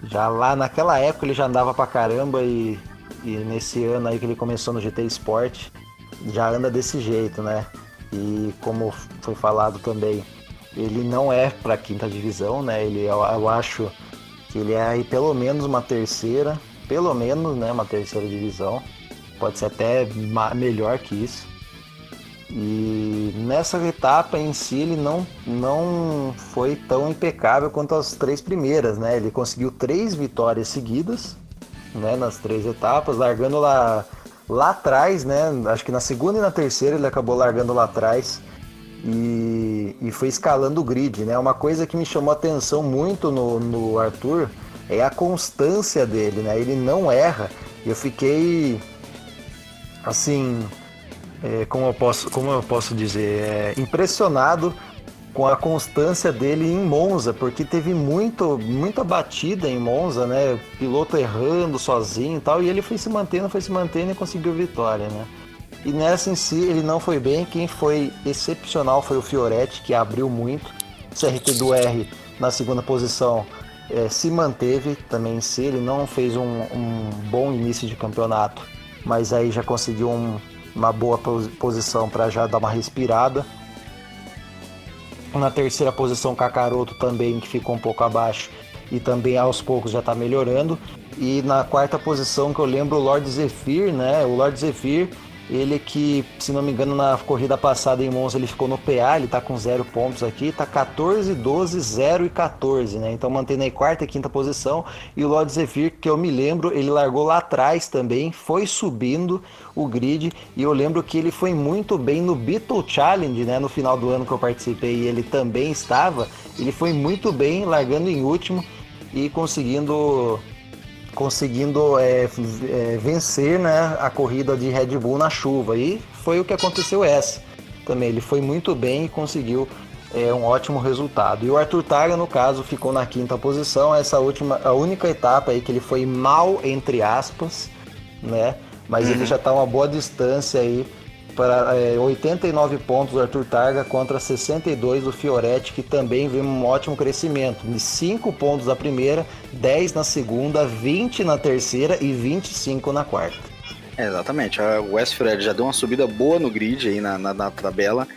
Já lá naquela época ele já andava pra caramba e, e nesse ano aí que ele começou no GT Sport, já anda desse jeito, né? E como foi falado também, ele não é para quinta divisão, né? Ele eu, eu, acho que ele é aí pelo menos uma terceira, pelo menos, né, uma terceira divisão. pode ser até melhor que isso. E nessa etapa em si ele não, não foi tão impecável quanto as três primeiras, né? Ele conseguiu três vitórias seguidas, né? Nas três etapas, largando lá, lá atrás, né? Acho que na segunda e na terceira ele acabou largando lá atrás e, e foi escalando o grid, né? Uma coisa que me chamou a atenção muito no, no Arthur é a constância dele, né? Ele não erra. Eu fiquei assim é, como, eu posso, como eu posso dizer, é, impressionado com a constância dele em Monza, porque teve muito, muita batida em Monza, né? O piloto errando sozinho e tal, e ele foi se mantendo, foi se mantendo e conseguiu vitória, né? E nessa em si ele não foi bem, quem foi excepcional foi o Fioretti, que abriu muito. CRT do R na segunda posição é, se manteve também em si, ele não fez um, um bom início de campeonato, mas aí já conseguiu um, uma boa posição para já dar uma respirada. Na terceira posição, Kakaroto também, que ficou um pouco abaixo e também aos poucos já está melhorando. E na quarta posição, que eu lembro, o Lord Zephyr, né? O Lord Zephyr ele que, se não me engano, na corrida passada em Monza ele ficou no PA, ele tá com zero pontos aqui, tá 14, 12, 0 e 14, né? Então mantendo aí quarta e quinta posição. E o Lord Zephyr, que eu me lembro, ele largou lá atrás também, foi subindo o grid. E eu lembro que ele foi muito bem no Beetle Challenge, né? No final do ano que eu participei, ele também estava. Ele foi muito bem, largando em último e conseguindo conseguindo é, é, vencer né, a corrida de Red Bull na chuva. E foi o que aconteceu essa. Também ele foi muito bem e conseguiu é, um ótimo resultado. E o Arthur Targa, no caso, ficou na quinta posição. Essa última, a única etapa aí que ele foi mal, entre aspas, né? Mas uhum. ele já está uma boa distância aí para é, 89 pontos do Arthur Targa contra 62 do Fioretti, que também vem um ótimo crescimento. De 5 pontos na primeira, 10 na segunda, 20 na terceira e 25 na quarta. É, exatamente. O West Fioretti já deu uma subida boa no grid aí na, na, na tabela,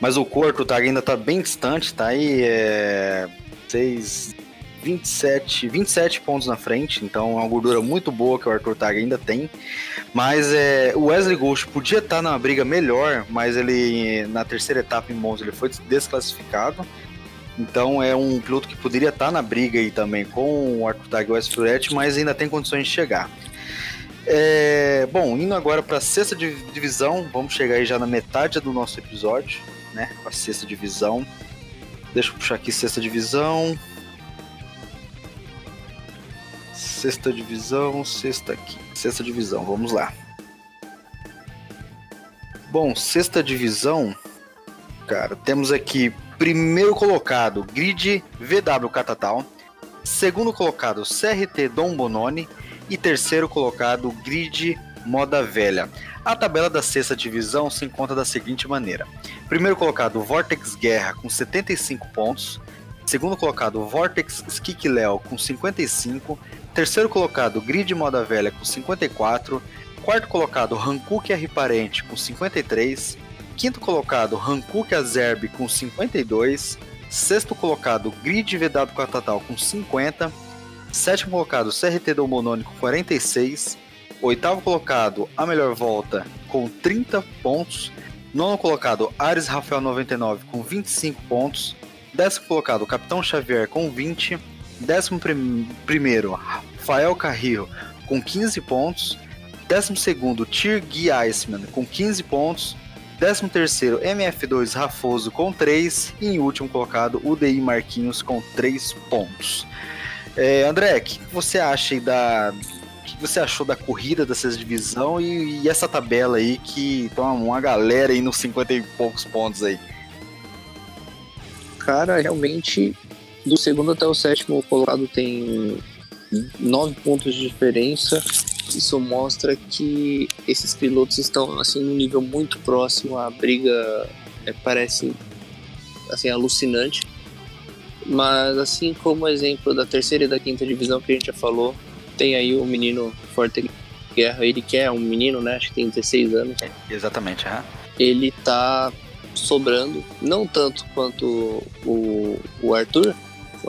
mas o Corto Targa ainda está bem distante, tá aí é, 6, 27, 27 pontos na frente, então é uma gordura muito boa que o Arthur Tag ainda tem. Mas é, o Wesley Ghost podia estar numa briga melhor, mas ele na terceira etapa em Monza ele foi desclassificado. Então é um piloto que poderia estar na briga aí também com o Arthur Tag e o Wesley mas ainda tem condições de chegar. É, bom, indo agora para a sexta divisão, vamos chegar aí já na metade do nosso episódio, né? A sexta divisão. Deixa eu puxar aqui sexta divisão. Sexta divisão, sexta aqui. Sexta divisão, vamos lá. Bom, sexta divisão, cara, temos aqui primeiro colocado Grid VW Catatal, segundo colocado CRT Dom Bononi e terceiro colocado Grid Moda Velha. A tabela da sexta divisão se encontra da seguinte maneira: primeiro colocado Vortex Guerra com 75 pontos, segundo colocado Vortex Skik Léo com 55 Terceiro colocado, Grid Moda Velha com 54. Quarto colocado, Hankook R Parente com 53. Quinto colocado, Hankook Azerb com 52. Sexto colocado, Grid VW Catatal com 50. Sétimo colocado, CRT do Monone com 46. Oitavo colocado, A Melhor Volta com 30 pontos. Nono colocado, Ares Rafael 99 com 25 pontos. Décimo colocado, Capitão Xavier com 20. Décimo prim primeiro, Rafael Carrillo com 15 pontos. Décimo segundo, Gui Iceman com 15 pontos. Décimo terceiro, MF2 Rafoso com 3. E em último colocado, UDI Marquinhos com 3 pontos. É, André, o que você acha da. Que você achou da corrida dessa divisão e, e essa tabela aí que toma uma galera aí nos 50 e poucos pontos aí? Cara, realmente do segundo até o sétimo colocado tem nove pontos de diferença. Isso mostra que esses pilotos estão assim num nível muito próximo. A briga é, parece assim alucinante. Mas assim como o exemplo da terceira e da quinta divisão que a gente já falou, tem aí o menino Forte Guerra, ele que é um menino, né? Acho que tem 16 anos. Exatamente, é. Ele tá sobrando, não tanto quanto o, o Arthur,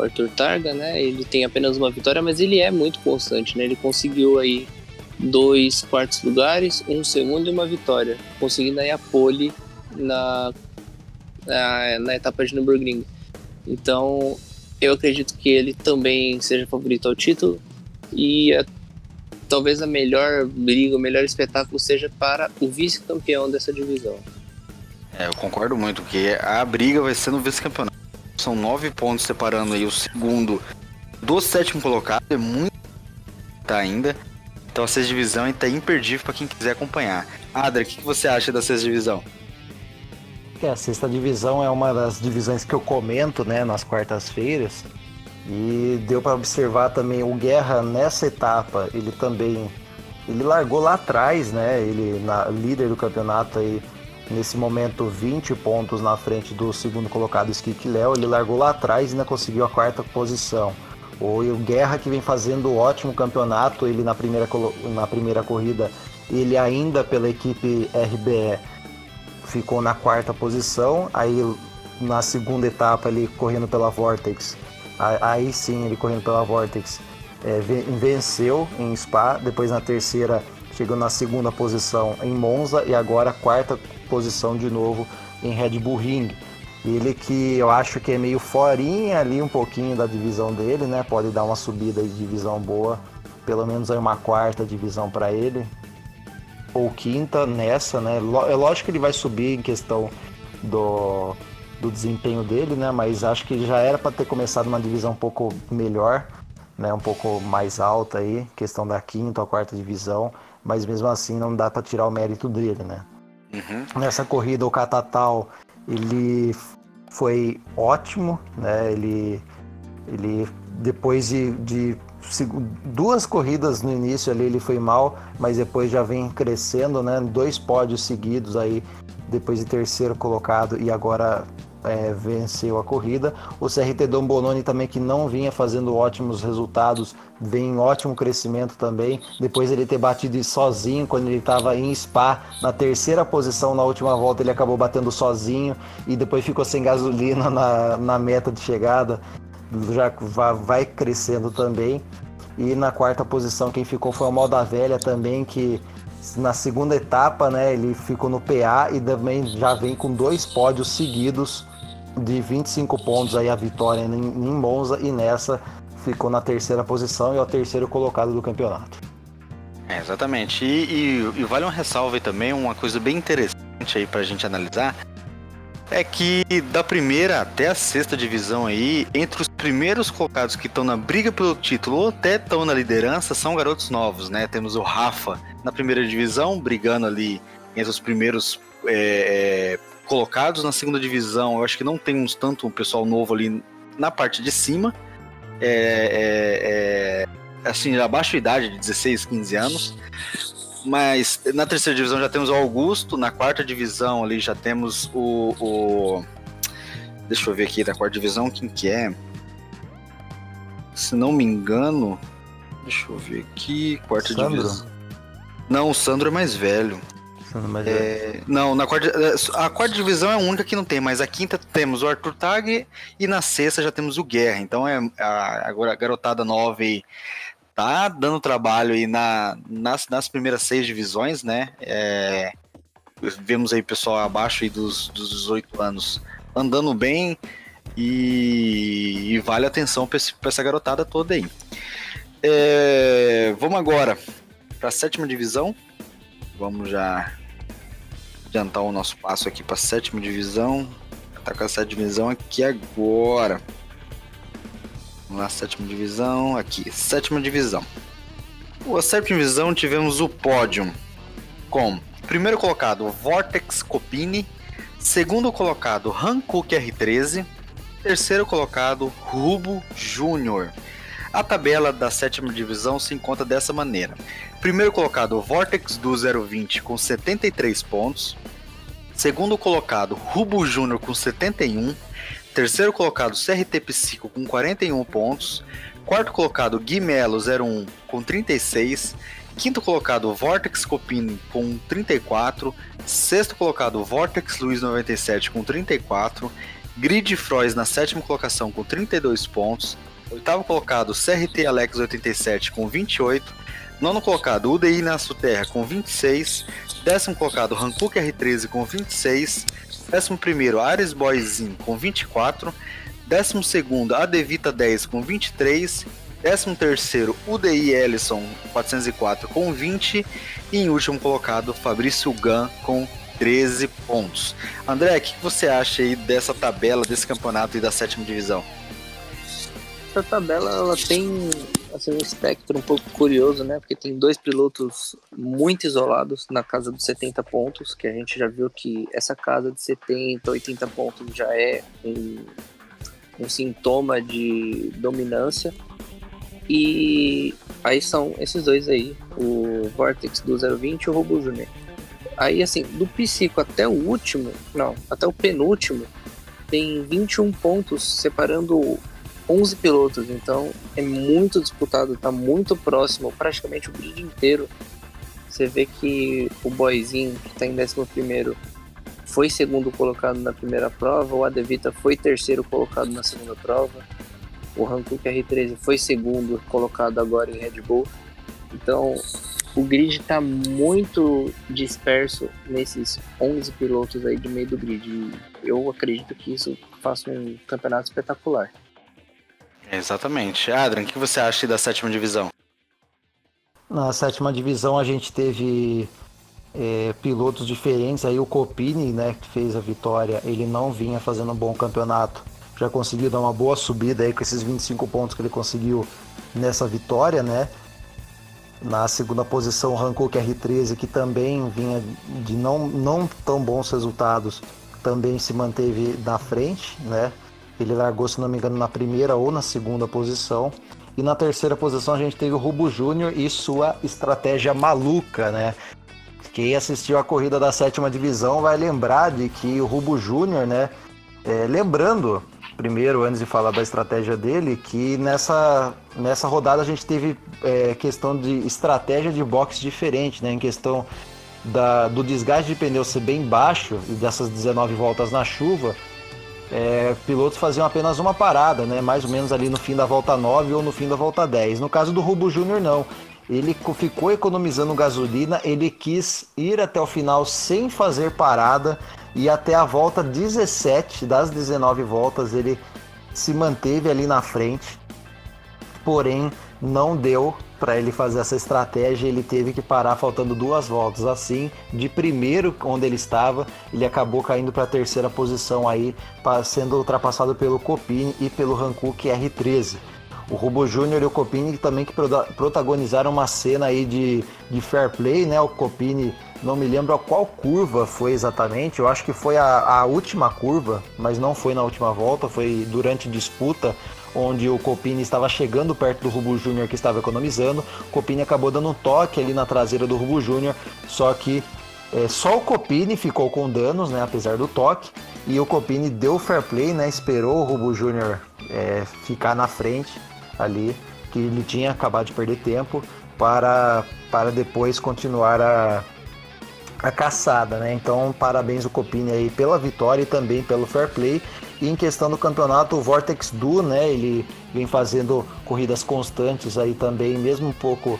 Arthur Targa, né? Ele tem apenas uma vitória, mas ele é muito constante, né? Ele conseguiu aí dois quartos lugares, um segundo e uma vitória, conseguindo aí a pole na, na, na etapa de Nürburgring. Então, eu acredito que ele também seja favorito ao título e a, talvez a melhor briga, o melhor espetáculo seja para o vice-campeão dessa divisão. É, eu concordo muito, que a briga vai ser no vice-campeonato. São nove pontos separando aí o segundo do sétimo colocado, é muito tá ainda. Então a sexta divisão está imperdível para quem quiser acompanhar. Adra, o que, que você acha da sexta divisão? É, a sexta divisão é uma das divisões que eu comento, né, nas quartas-feiras. E deu para observar também o Guerra nessa etapa, ele também ele largou lá atrás, né? Ele na líder do campeonato aí nesse momento 20 pontos na frente do segundo colocado Skik Léo, ele largou lá atrás e ainda conseguiu a quarta posição. O Guerra que vem fazendo ótimo campeonato, ele na primeira, na primeira corrida, ele ainda pela equipe RBE ficou na quarta posição, aí na segunda etapa ele correndo pela Vortex, aí sim ele correndo pela Vortex é, venceu em Spa, depois na terceira chegou na segunda posição em Monza e agora quarta posição de novo em Red Bull Ring. Ele que eu acho que é meio forinha ali um pouquinho da divisão dele, né? Pode dar uma subida de divisão boa, pelo menos aí uma quarta divisão para ele ou quinta nessa, né? É lógico que ele vai subir em questão do, do desempenho dele, né? Mas acho que já era para ter começado uma divisão um pouco melhor, né? Um pouco mais alta aí, questão da quinta ou quarta divisão, mas mesmo assim não dá para tirar o mérito dele, né? Uhum. Nessa corrida o Catatal ele foi ótimo, né? Ele, ele depois de, de duas corridas no início ali ele foi mal, mas depois já vem crescendo, né? Dois pódios seguidos aí, depois de terceiro colocado e agora é, venceu a corrida. O CRT Dom Bononi também, que não vinha fazendo ótimos resultados, vem em ótimo crescimento também. Depois ele ter batido sozinho quando ele estava em Spa, na terceira posição na última volta, ele acabou batendo sozinho e depois ficou sem gasolina na, na meta de chegada. Já vai crescendo também. E na quarta posição, quem ficou foi o Moda Velha também, que na segunda etapa, né, ele ficou no PA e também já vem com dois pódios seguidos de 25 pontos aí a vitória em, Monza e nessa ficou na terceira posição e é o terceiro colocado do campeonato. É, exatamente. E, e, e, vale uma ressalva também, uma coisa bem interessante aí pra gente analisar, é que da primeira até a sexta divisão aí, entre os primeiros colocados que estão na briga pelo título ou até estão na liderança, são garotos novos, né? Temos o Rafa na primeira divisão, brigando ali entre os primeiros é, é, colocados. Na segunda divisão, eu acho que não tem tanto um pessoal novo ali na parte de cima. É, é, é assim, abaixo da idade de 16, 15 anos. Mas na terceira divisão já temos o Augusto, na quarta divisão ali já temos o, o... Deixa eu ver aqui da quarta divisão quem que é. Se não me engano, deixa eu ver aqui, quarta Sandro? divisão. Não, o Sandro é mais velho. É, não, na quarta, a quarta divisão é a única que não tem, mas a quinta temos o Arthur Tag e na sexta já temos o Guerra. Então é a, a garotada nova aí tá dando trabalho aí na, nas, nas primeiras seis divisões, né? É, vemos aí pessoal abaixo aí dos, dos 18 anos andando bem e, e vale atenção para essa garotada toda aí. É, vamos agora para a sétima divisão. Vamos já adiantar o nosso passo aqui para a sétima divisão. Tá com a sétima divisão aqui agora. Vamos lá, sétima divisão. Aqui, sétima divisão. A sétima divisão tivemos o pódio com primeiro colocado Vortex Copini, segundo colocado Hankook R13, terceiro colocado Rubo Júnior. A tabela da sétima divisão se encontra dessa maneira: primeiro colocado Vortex do 020 com 73 pontos, segundo colocado Rubo Júnior com 71, Terceiro colocado, CRT Psico com 41 pontos. Quarto colocado, Guimelo 01 com 36. Quinto colocado, Vortex Copini com 34. Sexto colocado, Vortex Luiz 97 com 34. Grid Frois na sétima colocação com 32 pontos. Oitavo colocado, CRT Alex 87 com 28. Nono colocado, UDI na Terra com 26. Décimo colocado, Hankook R13 com 26. Décimo primeiro, Ares Boyzin com 24. Décimo segundo, Adevita 10 com 23. Décimo terceiro, UDI Ellison 404 com 20. E em último colocado, Fabrício Gan com 13 pontos. André, o que você acha aí dessa tabela, desse campeonato e da sétima divisão? Essa tabela ela tem assim, um espectro um pouco curioso, né? Porque tem dois pilotos muito isolados na casa dos 70 pontos, que a gente já viu que essa casa de 70, 80 pontos já é um, um sintoma de dominância. E aí são esses dois aí, o Vortex do 020 e o Robo Junior. Aí, assim, do Psico até o último, não, até o penúltimo, tem 21 pontos separando 11 pilotos. Então, é muito disputado, tá muito próximo, praticamente o grid inteiro. Você vê que o Boyzinho, que tá em 11 foi segundo colocado na primeira prova, o Adevita foi terceiro colocado na segunda prova, o Hankook R13 foi segundo colocado agora em Red Bull. Então, o grid está muito disperso nesses 11 pilotos aí de meio do grid. Eu acredito que isso faça um campeonato espetacular. Exatamente. Adrian, o que você acha da sétima divisão? Na sétima divisão a gente teve é, pilotos diferentes. Aí o Copini, né, que fez a vitória, ele não vinha fazendo um bom campeonato. Já conseguiu dar uma boa subida aí com esses 25 pontos que ele conseguiu nessa vitória, né? Na segunda posição, o Hankook R13, que também vinha de não, não tão bons resultados, também se manteve na frente, né? Ele largou, se não me engano, na primeira ou na segunda posição. E na terceira posição a gente teve o Rubo Júnior e sua estratégia maluca, né? Quem assistiu a corrida da sétima divisão vai lembrar de que o Rubo Júnior, né? É, lembrando primeiro, antes de falar da estratégia dele, que nessa, nessa rodada a gente teve é, questão de estratégia de boxe diferente, né? Em questão da, do desgaste de pneu ser bem baixo e dessas 19 voltas na chuva, é, pilotos faziam apenas uma parada, né? Mais ou menos ali no fim da volta 9 ou no fim da volta 10. No caso do Rubo Júnior, não. Ele ficou economizando gasolina, ele quis ir até o final sem fazer parada e até a volta 17 das 19 voltas ele se manteve ali na frente, porém não deu para ele fazer essa estratégia, ele teve que parar faltando duas voltas. Assim, de primeiro onde ele estava, ele acabou caindo para a terceira posição aí, sendo ultrapassado pelo Copini e pelo Hankook R13. O Robo Júnior e o Copini também que protagonizaram uma cena aí de, de fair play, né? O Copini não me lembro a qual curva foi exatamente, eu acho que foi a, a última curva, mas não foi na última volta, foi durante disputa, onde o Copini estava chegando perto do Rubo Júnior que estava economizando. O Copini acabou dando um toque ali na traseira do Rubo Júnior, só que é, só o Copini ficou com danos, né, apesar do toque, e o Copini deu fair play, né, esperou o Rubo Júnior é, ficar na frente ali, que ele tinha acabado de perder tempo, para, para depois continuar a, a caçada, né? Então, parabéns o Copini aí pela vitória e também pelo fair play. E em questão do campeonato, o Vortex Du, né? Ele vem fazendo corridas constantes aí também, mesmo um pouco.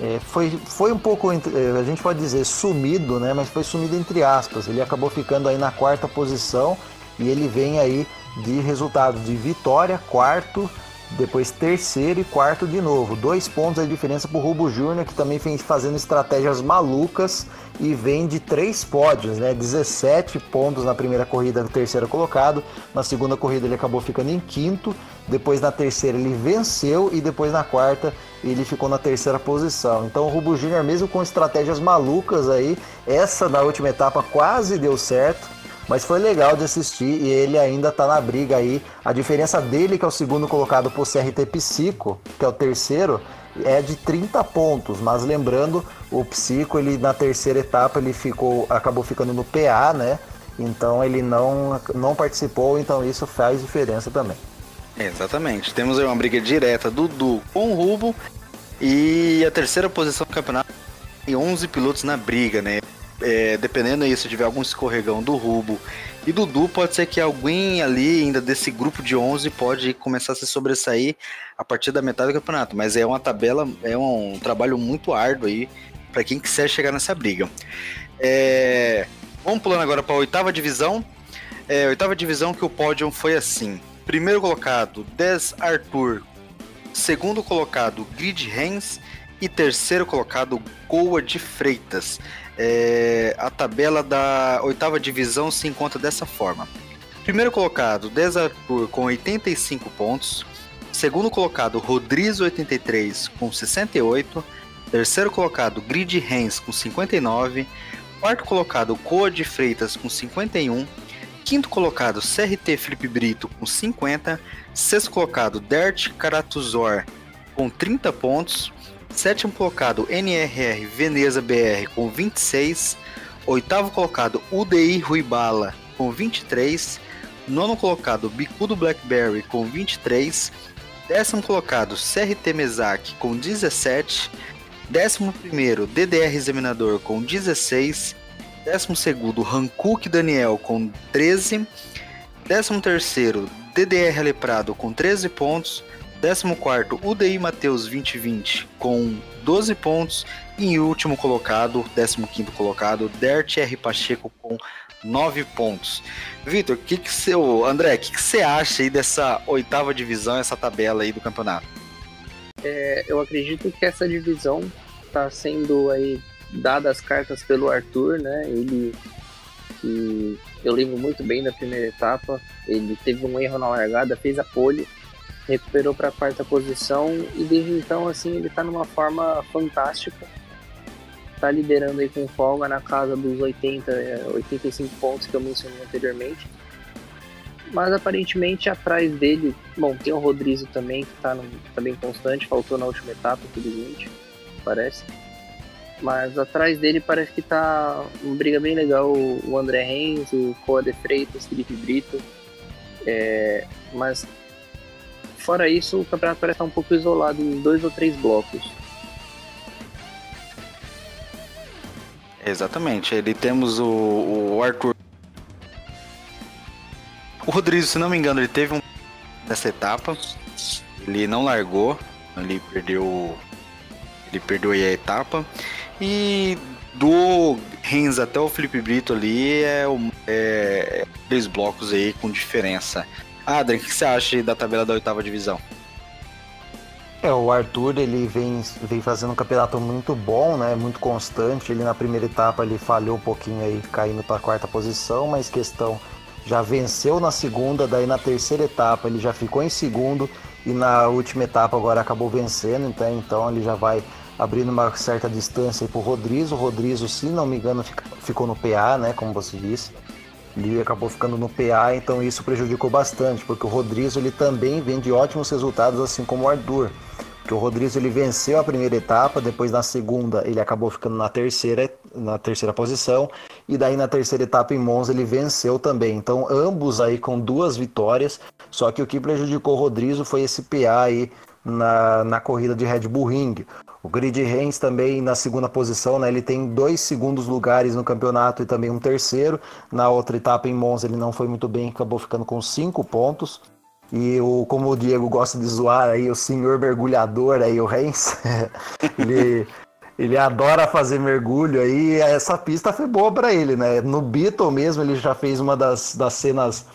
É, foi, foi um pouco, é, a gente pode dizer, sumido, né? Mas foi sumido entre aspas. Ele acabou ficando aí na quarta posição e ele vem aí de resultado de vitória, quarto, depois terceiro e quarto de novo. Dois pontos a diferença para o Rubo Júnior, que também vem fazendo estratégias malucas e vem de três pódios, né? 17 pontos na primeira corrida, no terceiro colocado. Na segunda corrida ele acabou ficando em quinto. Depois na terceira ele venceu e depois na quarta ele ficou na terceira posição. Então o Rubo Júnior, mesmo com estratégias malucas aí, essa na última etapa quase deu certo mas foi legal de assistir e ele ainda tá na briga aí. A diferença dele, que é o segundo colocado pro CRT Psico, que é o terceiro, é de 30 pontos. Mas lembrando, o Psico, ele na terceira etapa, ele ficou, acabou ficando no PA, né? Então ele não, não participou, então isso faz diferença também. Exatamente. Temos aí uma briga direta do Du com o Rubo e a terceira posição do campeonato e 11 pilotos na briga, né? É, dependendo aí se tiver algum escorregão do Rubo e do Du, pode ser que alguém ali ainda desse grupo de 11 pode começar a se sobressair a partir da metade do campeonato. Mas é uma tabela, é um trabalho muito árduo aí para quem quiser chegar nessa briga. É, vamos pulando agora para a oitava divisão. É, oitava divisão que o pódio foi assim. Primeiro colocado, Des Arthur. Segundo colocado, Grid Hens. E terceiro colocado, Goa de Freitas. É, a tabela da oitava divisão se encontra dessa forma. Primeiro colocado, Des Arthur com 85 pontos. Segundo colocado, Rodrigo 83 com 68. Terceiro colocado, Grid Hens com 59. Quarto colocado, Goa de Freitas com 51. Quinto colocado, CRT Felipe Brito com 50. Sexto colocado, Dert Karatuzor com 30 pontos. Sétimo colocado, NRR Veneza BR com 26. Oitavo colocado, UDI Ruibala com 23. Nono colocado, Bicudo Blackberry com 23. Décimo colocado, CRT Mesac com 17. Décimo primeiro, DDR Examinador com 16. 12º, Hankook Daniel com 13. 13º, DDR Aleprado com 13 pontos. 14º, UDI Mateus 2020 com 12 pontos. E em último colocado, 15º colocado, Dert R. Pacheco com 9 pontos. Vitor, que que seu André, o que, que você acha aí dessa oitava divisão, essa tabela aí do campeonato? É, eu acredito que essa divisão está sendo aí dadas as cartas pelo Arthur, né? Ele que eu lembro muito bem da primeira etapa, ele teve um erro na largada, fez a pole, recuperou para a quarta posição e desde então assim ele está numa forma fantástica. Está liderando aí com folga na casa dos 80, 85 é, pontos que eu mencionei anteriormente. Mas aparentemente atrás dele, bom, tem o Rodrigo também que está tá bem constante, faltou na última etapa, infelizmente, parece. Mas atrás dele parece que tá uma briga bem legal o André Reis, o Coa de Freitas, Felipe Brito. É, mas fora isso, o campeonato parece estar um pouco isolado em dois ou três blocos. Exatamente. Ele temos o, o Arthur. O Rodrigo, se não me engano, ele teve um nessa etapa. Ele não largou. Ele perdeu. Ele perdeu a etapa. E do Renz até o Felipe Brito ali é, é três blocos aí com diferença. Adrian, o que você acha da tabela da oitava divisão? É, o Arthur ele vem, vem fazendo um campeonato muito bom, né? Muito constante. Ele na primeira etapa ele falhou um pouquinho aí, caindo para a quarta posição, mas questão já venceu na segunda, daí na terceira etapa ele já ficou em segundo e na última etapa agora acabou vencendo, então, então ele já vai abrindo uma certa distância para o Rodrigo. O Rodrigo, se não me engano, ficou no PA, né? Como você disse. Ele acabou ficando no PA, então isso prejudicou bastante, porque o Rodrigo ele também vem de ótimos resultados, assim como o Arthur. Porque o Rodrigo ele venceu a primeira etapa, depois na segunda ele acabou ficando na terceira, na terceira posição, e daí na terceira etapa em Monza ele venceu também. Então ambos aí com duas vitórias, só que o que prejudicou o Rodrigo foi esse PA aí na, na corrida de Red Bull Ring. O Grid Reigns também na segunda posição, né? Ele tem dois segundos lugares no campeonato e também um terceiro. Na outra etapa em Monza ele não foi muito bem, acabou ficando com cinco pontos. E o, como o Diego gosta de zoar aí, o senhor mergulhador aí, o Reigns, [laughs] ele, ele adora fazer mergulho aí. Essa pista foi boa para ele, né? No Beatle mesmo ele já fez uma das, das cenas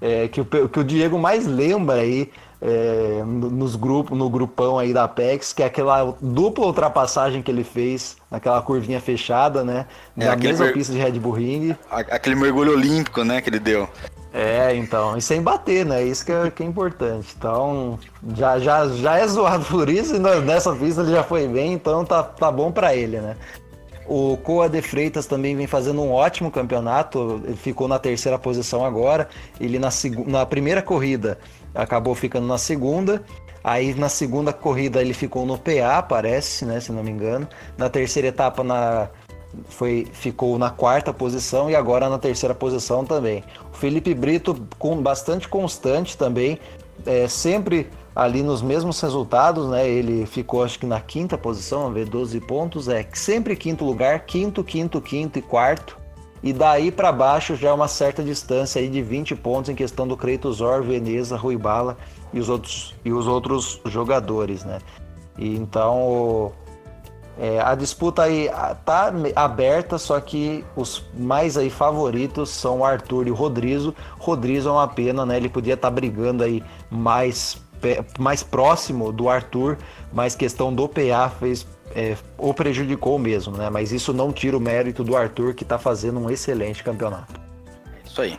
é, que, o, que o Diego mais lembra aí é, nos grupos, no grupão aí da Apex, que é aquela dupla ultrapassagem que ele fez naquela curvinha fechada, né? É, na mesma mer... pista de Red Bull Ring. Aquele mergulho olímpico, né, que ele deu. É, então, e sem bater, né? Isso que é, que é importante. Então, já, já, já é zoado por isso, e nessa pista ele já foi bem, então tá, tá bom para ele, né? O Coa de Freitas também vem fazendo um ótimo campeonato, ele ficou na terceira posição agora. Ele na, na primeira corrida acabou ficando na segunda. Aí na segunda corrida ele ficou no PA, parece, né, se não me engano. Na terceira etapa na foi ficou na quarta posição e agora na terceira posição também. O Felipe Brito com bastante constante também, é, sempre ali nos mesmos resultados, né? Ele ficou acho que na quinta posição, vamos ver, 12 pontos, é sempre quinto lugar, quinto, quinto, quinto e quarto. E daí para baixo já é uma certa distância aí de 20 pontos em questão do Creitosor, Veneza, Rui Bala e os outros, e os outros jogadores, né? E então é, a disputa aí tá aberta, só que os mais aí favoritos são o Arthur e o Rodrigo. Rodrigo é uma pena, né? Ele podia estar tá brigando aí mais, mais próximo do Arthur, mas questão do PA fez é, o prejudicou mesmo, né? Mas isso não tira o mérito do Arthur, que está fazendo um excelente campeonato. Isso aí.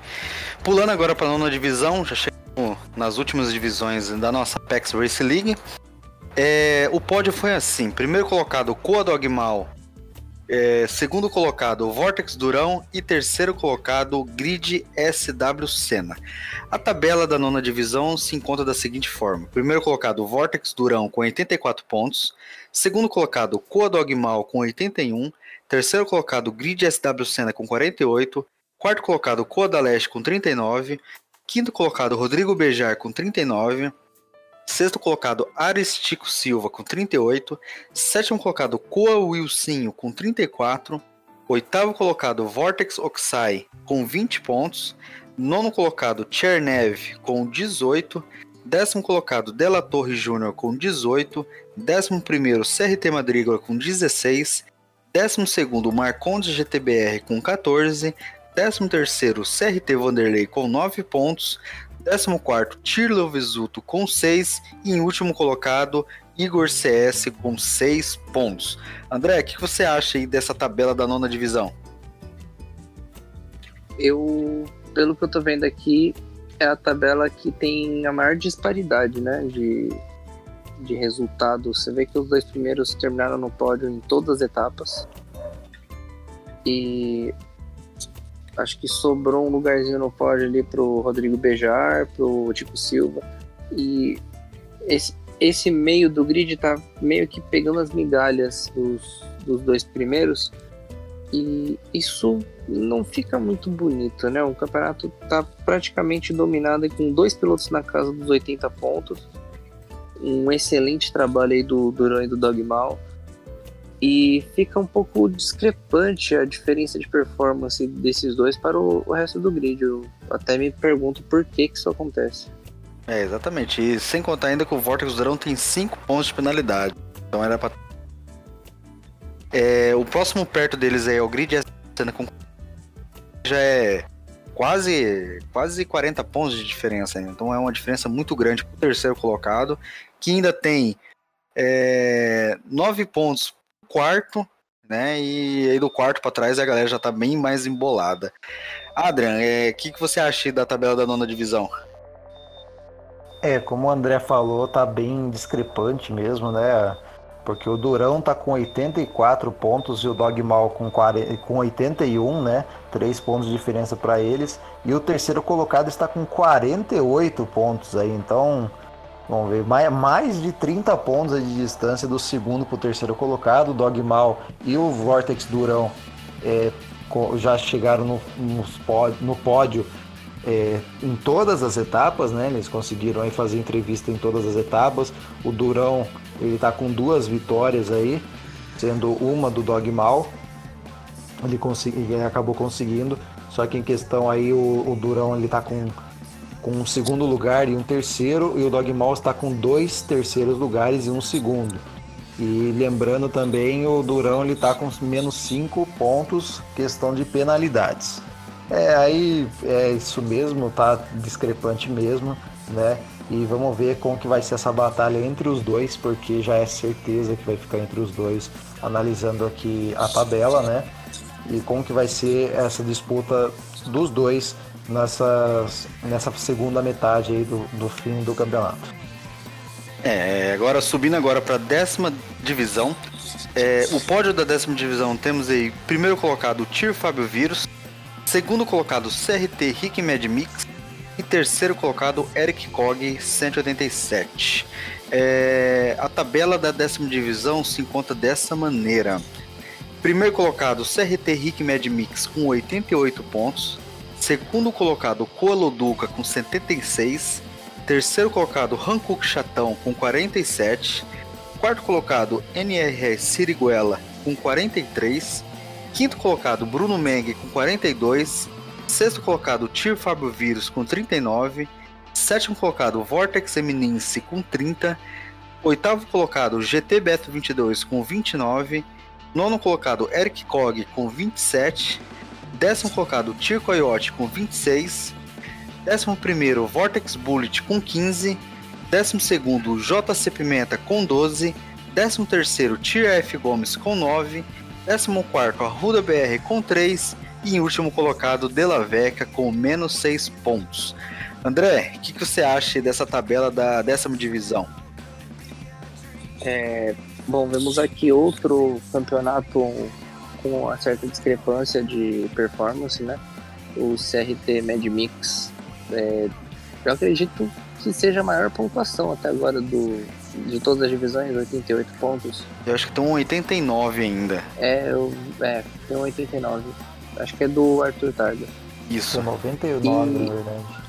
Pulando agora para a nona divisão, já chegamos nas últimas divisões da nossa Apex Race League. É, o pódio foi assim: primeiro colocado, Coa Dogmal. É, segundo colocado, Vortex Durão. E terceiro colocado, Grid SW Senna. A tabela da nona divisão se encontra da seguinte forma: primeiro colocado, Vortex Durão com 84 pontos. Segundo colocado, Coa Dogmal com 81. Terceiro colocado, Grid SW Senna com 48. Quarto colocado, Coa da Leste com 39. Quinto colocado, Rodrigo Bejar com 39. Sexto colocado, Aristico Silva com 38. Sétimo colocado, Coa Wilsinho com 34. Oitavo colocado, Vortex Oxai com 20 pontos. Nono colocado, Chernev com 18. Décimo colocado, Della Torre Júnior com 18. Décimo primeiro, CRT Madrigal com 16. Décimo segundo, Marcondes GTBR com 14. Décimo terceiro, CRT Vanderlei com 9 pontos. 14, Tirlo Visuto com 6 e em último colocado, Igor CS com 6 pontos. André, o que você acha aí dessa tabela da nona divisão? Eu, pelo que eu tô vendo aqui, é a tabela que tem a maior disparidade, né, de, de resultados. Você vê que os dois primeiros terminaram no pódio em todas as etapas. E acho que sobrou um lugarzinho no pódio ali pro Rodrigo Bejar, pro Tico Silva. E esse, esse meio do grid tá meio que pegando as migalhas dos, dos dois primeiros. E isso não fica muito bonito, né? O campeonato tá praticamente dominado com dois pilotos na casa dos 80 pontos. Um excelente trabalho aí do Duran e do Dogmal e fica um pouco discrepante a diferença de performance desses dois para o, o resto do grid. Eu até me pergunto por que, que isso acontece. É, exatamente. E sem contar ainda que o Vortex Drone tem 5 pontos de penalidade. Então era pra. É, o próximo perto deles é o grid com já é quase quase 40 pontos de diferença. Então é uma diferença muito grande para o terceiro colocado, que ainda tem é, 9 pontos quarto, né? E aí do quarto para trás a galera já tá bem mais embolada. Adrian, o é, que, que você acha da tabela da nona divisão? É, como o André falou, tá bem discrepante mesmo, né? Porque o Durão tá com 84 pontos e o Dogmal com, 40, com 81, né? 3 pontos de diferença para eles. E o terceiro colocado está com 48 pontos aí. Então, Vamos ver, mais, de 30 pontos de distância do segundo para o terceiro colocado. O Dogmal e o Vortex Durão é, já chegaram no, no pódio é, em todas as etapas, né? Eles conseguiram aí fazer entrevista em todas as etapas. O Durão ele está com duas vitórias aí, sendo uma do Dogmal. Ele, consegui, ele acabou conseguindo. Só que em questão aí o, o Durão ele está com com um segundo lugar e um terceiro, e o Dogmal está com dois terceiros lugares e um segundo. E lembrando também, o Durão ele está com menos cinco pontos, questão de penalidades. É, aí é isso mesmo, tá discrepante mesmo, né? E vamos ver como que vai ser essa batalha entre os dois, porque já é certeza que vai ficar entre os dois, analisando aqui a tabela, né? E como que vai ser essa disputa dos dois nessa, nessa segunda metade aí do, do fim do campeonato. É, agora subindo agora para a décima divisão. É, o pódio da décima divisão temos aí primeiro colocado Tir Fábio Vírus, segundo colocado CRT Rick Mad Mix e terceiro colocado Eric Cog 187. É, a tabela da décima divisão se encontra dessa maneira. Primeiro colocado CRT Rick Mad Mix com 88 pontos, Segundo colocado, Duca com 76. terceiro colocado Hankook Chatão com 47, quarto colocado NRS Siriguela com 43, quinto colocado Bruno Meng com 42, sexto colocado Tir Fábio Vírus com 39, sétimo colocado Vortex Eminence com 30, oitavo colocado GT Beto 22 com 29, nono colocado Eric Kog com 27, décimo colocado Tir Coyote com 26, décimo primeiro Vortex Bullet com 15, décimo segundo JC Pimenta com 12, décimo terceiro Tir F Gomes com 9, décimo quarto Arruda BR com 3 e em último colocado Della Veca com menos 6 pontos. André, o que, que, você acha dessa tabela da décima divisão? É, bom, vemos aqui outro campeonato com uma certa discrepância de performance, né? O CRT Mad Mix. É, eu acredito que seja a maior pontuação até agora do, de todas as divisões, 88 pontos. Eu acho que tem um 89 ainda. É, eu, é tem um 89. Acho que é do Arthur Targa. Isso. 99, e... na verdade.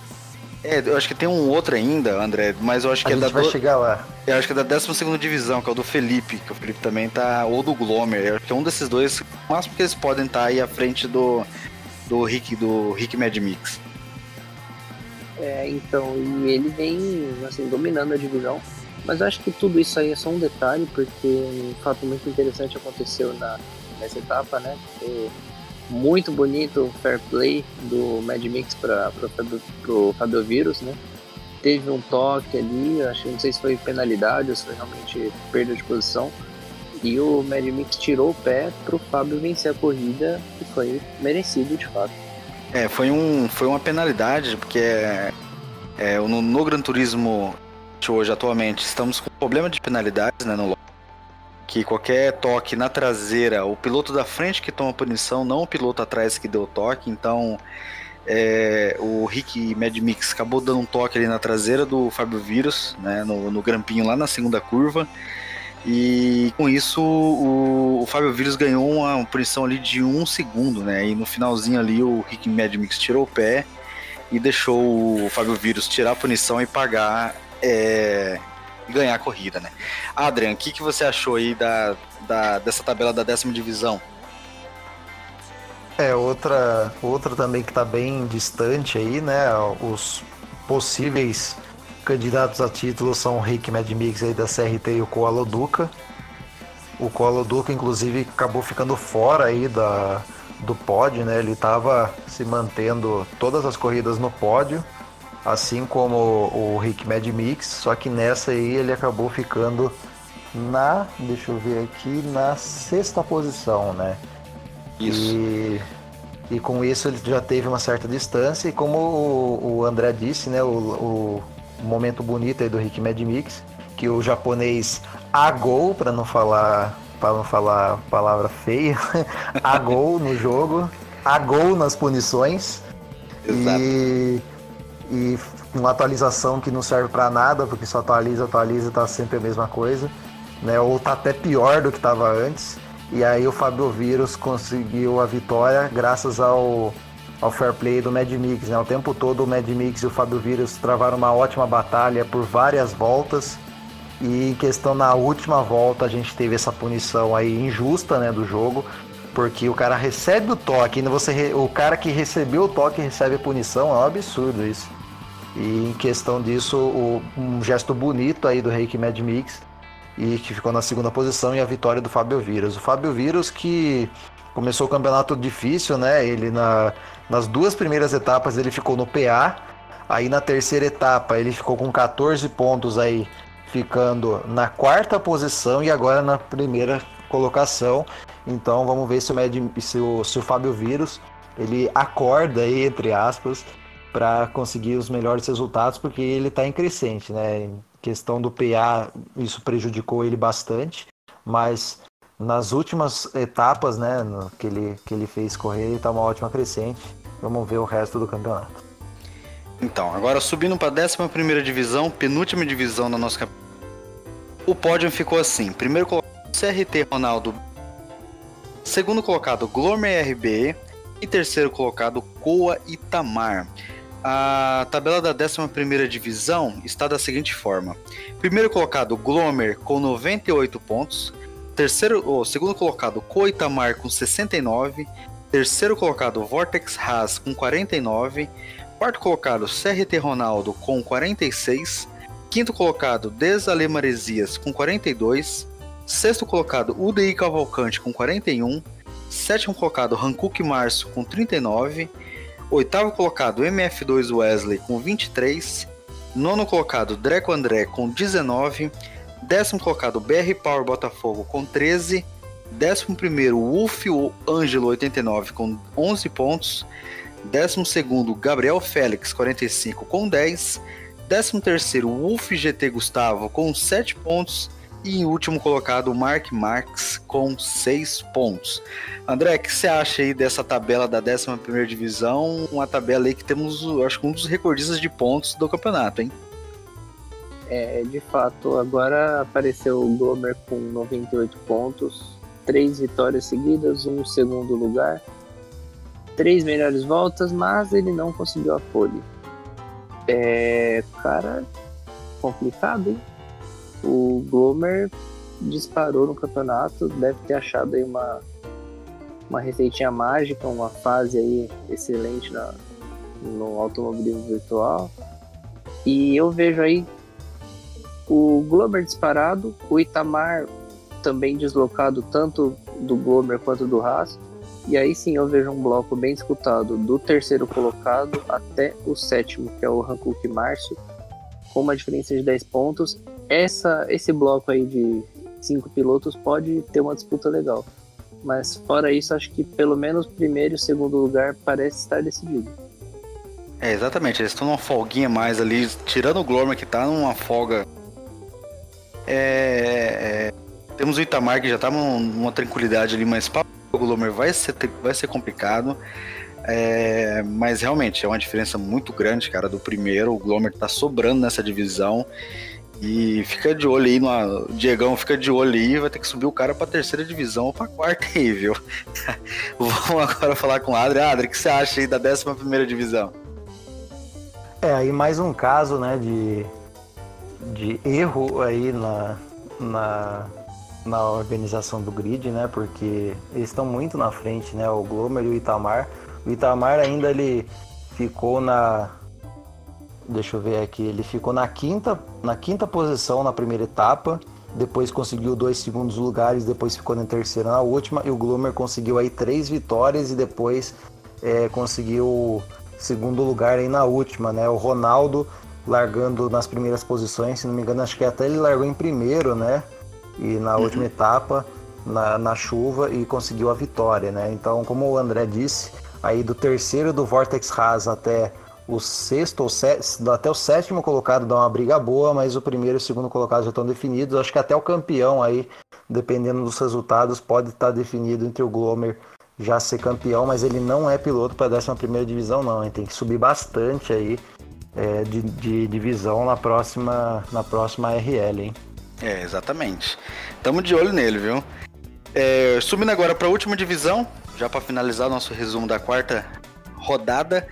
É, eu acho que tem um outro ainda, André, mas eu acho que a é da. vai do... chegar lá. Eu acho que é da 12 divisão, que é o do Felipe, que o Felipe também tá. Ou do Glomer. Eu acho que é um desses dois, o máximo que eles podem estar tá aí à frente do. Do Rick, do Rick Mad Mix. É, então, e ele vem assim, dominando a divisão. Mas eu acho que tudo isso aí é só um detalhe, porque um fato muito interessante aconteceu na, nessa etapa, né? Porque muito bonito o fair play do Mad Mix para o Fabio Vírus, né? Teve um toque ali, acho que não sei se foi penalidade ou se foi realmente perda de posição. E o Mad Mix tirou o pé para o Fábio vencer a corrida e foi merecido de fato. É, foi, um, foi uma penalidade, porque é, é, no, no Gran Turismo hoje atualmente estamos com problema de penalidades né, no que qualquer toque na traseira, o piloto da frente que toma punição, não o piloto atrás que deu o toque. Então, é, o Rick Mad Mix acabou dando um toque ali na traseira do Fábio Vírus, né, no, no grampinho lá na segunda curva. E com isso o, o Fábio Vírus ganhou uma punição ali de um segundo, né? E no finalzinho ali o Rick Mad Mix tirou o pé e deixou o Fábio Vírus tirar a punição e pagar é, ganhar a corrida, né? Adrian, o que, que você achou aí da, da, dessa tabela da décima divisão? É, outra, outra também que está bem distante aí, né? Os possíveis candidatos a título são o Rick Mad Mix aí da CRT e o Koalo Duca. O Koalo Duca, inclusive, acabou ficando fora aí da, do pódio, né? Ele estava se mantendo todas as corridas no pódio assim como o Rick Mad Mix, só que nessa aí ele acabou ficando na, deixa eu ver aqui, na sexta posição, né? Isso. E, e com isso ele já teve uma certa distância e como o, o André disse, né, o, o, momento bonito aí do Rick Mad Mix, que o japonês agou, para não falar para não falar palavra feia, [laughs] agou no jogo, agou nas punições. Exato. E e uma atualização que não serve para nada, porque só atualiza, atualiza, tá sempre a mesma coisa, né? Ou tá até pior do que estava antes. E aí o Fabio Vírus conseguiu a vitória graças ao, ao fair play do Mad Mix, né? O tempo todo o Mad Mix e o Fabio Vírus travaram uma ótima batalha por várias voltas. E em questão na última volta a gente teve essa punição aí injusta, né, do jogo, porque o cara recebe o toque, você o cara que recebeu o toque recebe a punição, é um absurdo isso. E em questão disso, o, um gesto bonito aí do Reiki Mad Mix e que ficou na segunda posição e a vitória do Fábio Vírus. O Fábio Vírus que começou o campeonato difícil, né? Ele na, nas duas primeiras etapas ele ficou no PA, aí na terceira etapa ele ficou com 14 pontos aí, ficando na quarta posição e agora na primeira colocação. Então vamos ver se o, Mad, se o, se o Fábio Vírus ele acorda aí, entre aspas, para conseguir os melhores resultados, porque ele está em crescente, né? Em questão do PA, isso prejudicou ele bastante, mas nas últimas etapas, né, que, ele, que ele fez correr, ele está uma ótima crescente. Vamos ver o resto do campeonato. Então, agora subindo para a 11 divisão, penúltima divisão da nossa. O pódio ficou assim: primeiro colocado CRT Ronaldo, segundo colocado Glomer RB e terceiro colocado Coa Itamar. A tabela da 11 divisão está da seguinte forma: primeiro colocado Glomer com 98 pontos, terceiro, oh, segundo colocado Coitamar com 69, terceiro colocado Vortex Haas com 49, quarto colocado CRT Ronaldo com 46, quinto colocado Desalemarizias com 42, sexto colocado UDI Cavalcante com 41, sétimo colocado Hankook Março com 39 Oitavo colocado, MF2 Wesley com 23. Nono colocado, Dreco André com 19. Décimo colocado, BR Power Botafogo com 13. Décimo primeiro, Wolf Ângelo 89 com 11 pontos. Décimo segundo, Gabriel Félix 45 com 10. Décimo terceiro, Wolf GT Gustavo com 7 pontos. E em último colocado, Mark Marx com 6 pontos. André, o que você acha aí dessa tabela da 11 Divisão? Uma tabela aí que temos, acho que um dos recordistas de pontos do campeonato, hein? É, de fato, agora apareceu o Gomer com 98 pontos, três vitórias seguidas, um segundo lugar, três melhores voltas, mas ele não conseguiu a pole. É, cara, complicado, hein? O Glomer disparou no campeonato, deve ter achado aí uma, uma receitinha mágica, uma fase aí excelente na, no automobilismo virtual. E eu vejo aí o Glomer disparado, o Itamar também deslocado tanto do Glomer quanto do Haas. E aí sim eu vejo um bloco bem disputado do terceiro colocado até o sétimo, que é o Hankook Márcio, com uma diferença de 10 pontos essa, esse bloco aí de cinco pilotos pode ter uma disputa legal. Mas fora isso, acho que pelo menos primeiro e segundo lugar parece estar decidido. É, exatamente, eles estão numa folguinha mais ali, tirando o Glormer que tá numa folga. É, é, temos o Itamar que já tá numa tranquilidade ali, mas para o Glormer vai ser, vai ser complicado. É, mas realmente é uma diferença muito grande, cara, do primeiro. O Glomer tá sobrando nessa divisão. E fica de olho aí, no, Diegão fica de olho aí, vai ter que subir o cara pra terceira divisão ou pra quarta aí, viu? [laughs] Vamos agora falar com o Adri. Adri, o que você acha aí da décima primeira divisão? É, aí mais um caso, né, de, de erro aí na, na, na organização do grid, né, porque eles estão muito na frente, né, o Glomer e o Itamar. O Itamar ainda ele ficou na, Deixa eu ver aqui. Ele ficou na quinta, na quinta posição na primeira etapa. Depois conseguiu dois segundos lugares. Depois ficou na terceira na última. E o Gloomer conseguiu aí três vitórias e depois é, conseguiu segundo lugar aí na última, né? O Ronaldo largando nas primeiras posições. Se não me engano, acho que até ele largou em primeiro, né? E na uhum. última etapa, na, na chuva, e conseguiu a vitória, né? Então, como o André disse, aí do terceiro do Vortex Haas até o sexto ou até o sétimo colocado dá uma briga boa, mas o primeiro e o segundo colocado já estão definidos. Acho que até o campeão aí, dependendo dos resultados, pode estar definido entre o Glomer já ser campeão, mas ele não é piloto para a 11 primeira divisão não, hein? tem que subir bastante aí é, de, de, divisão na próxima, na próxima RL, hein? É, exatamente. Tamo de olho nele, viu? É, subindo agora para a última divisão, já para finalizar nosso resumo da quarta rodada,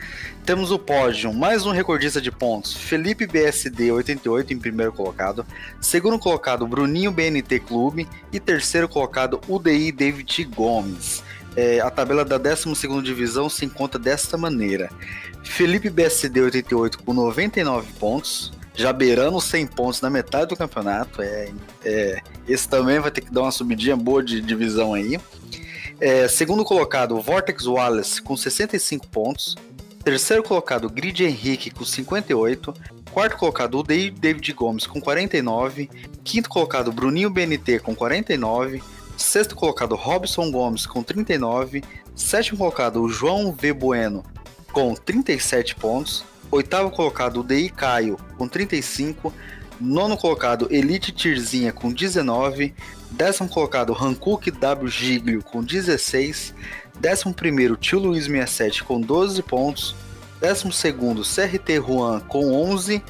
temos o pódio, mais um recordista de pontos, Felipe BSD 88 em primeiro colocado, segundo colocado Bruninho BNT Clube e terceiro colocado UDI David Gomes. É, a tabela da 12 divisão se encontra desta maneira: Felipe BSD 88 com 99 pontos, já beirando 100 pontos na metade do campeonato. É, é, esse também vai ter que dar uma subidinha boa de divisão aí. É, segundo colocado, Vortex Wallace com 65 pontos. Terceiro colocado, Grid Henrique com 58. Quarto colocado, UDI David Gomes com 49. Quinto colocado, Bruninho BNT com 49. Sexto colocado, Robson Gomes com 39. Sétimo colocado, o João V. Bueno com 37 pontos. Oitavo colocado, UDI Caio com 35. Nono colocado, Elite Tirzinha com 19. Décimo colocado, Hankook W Giglio com 16. 11 Tio Luiz 67 com 12 pontos. 12 CRT Juan com 11.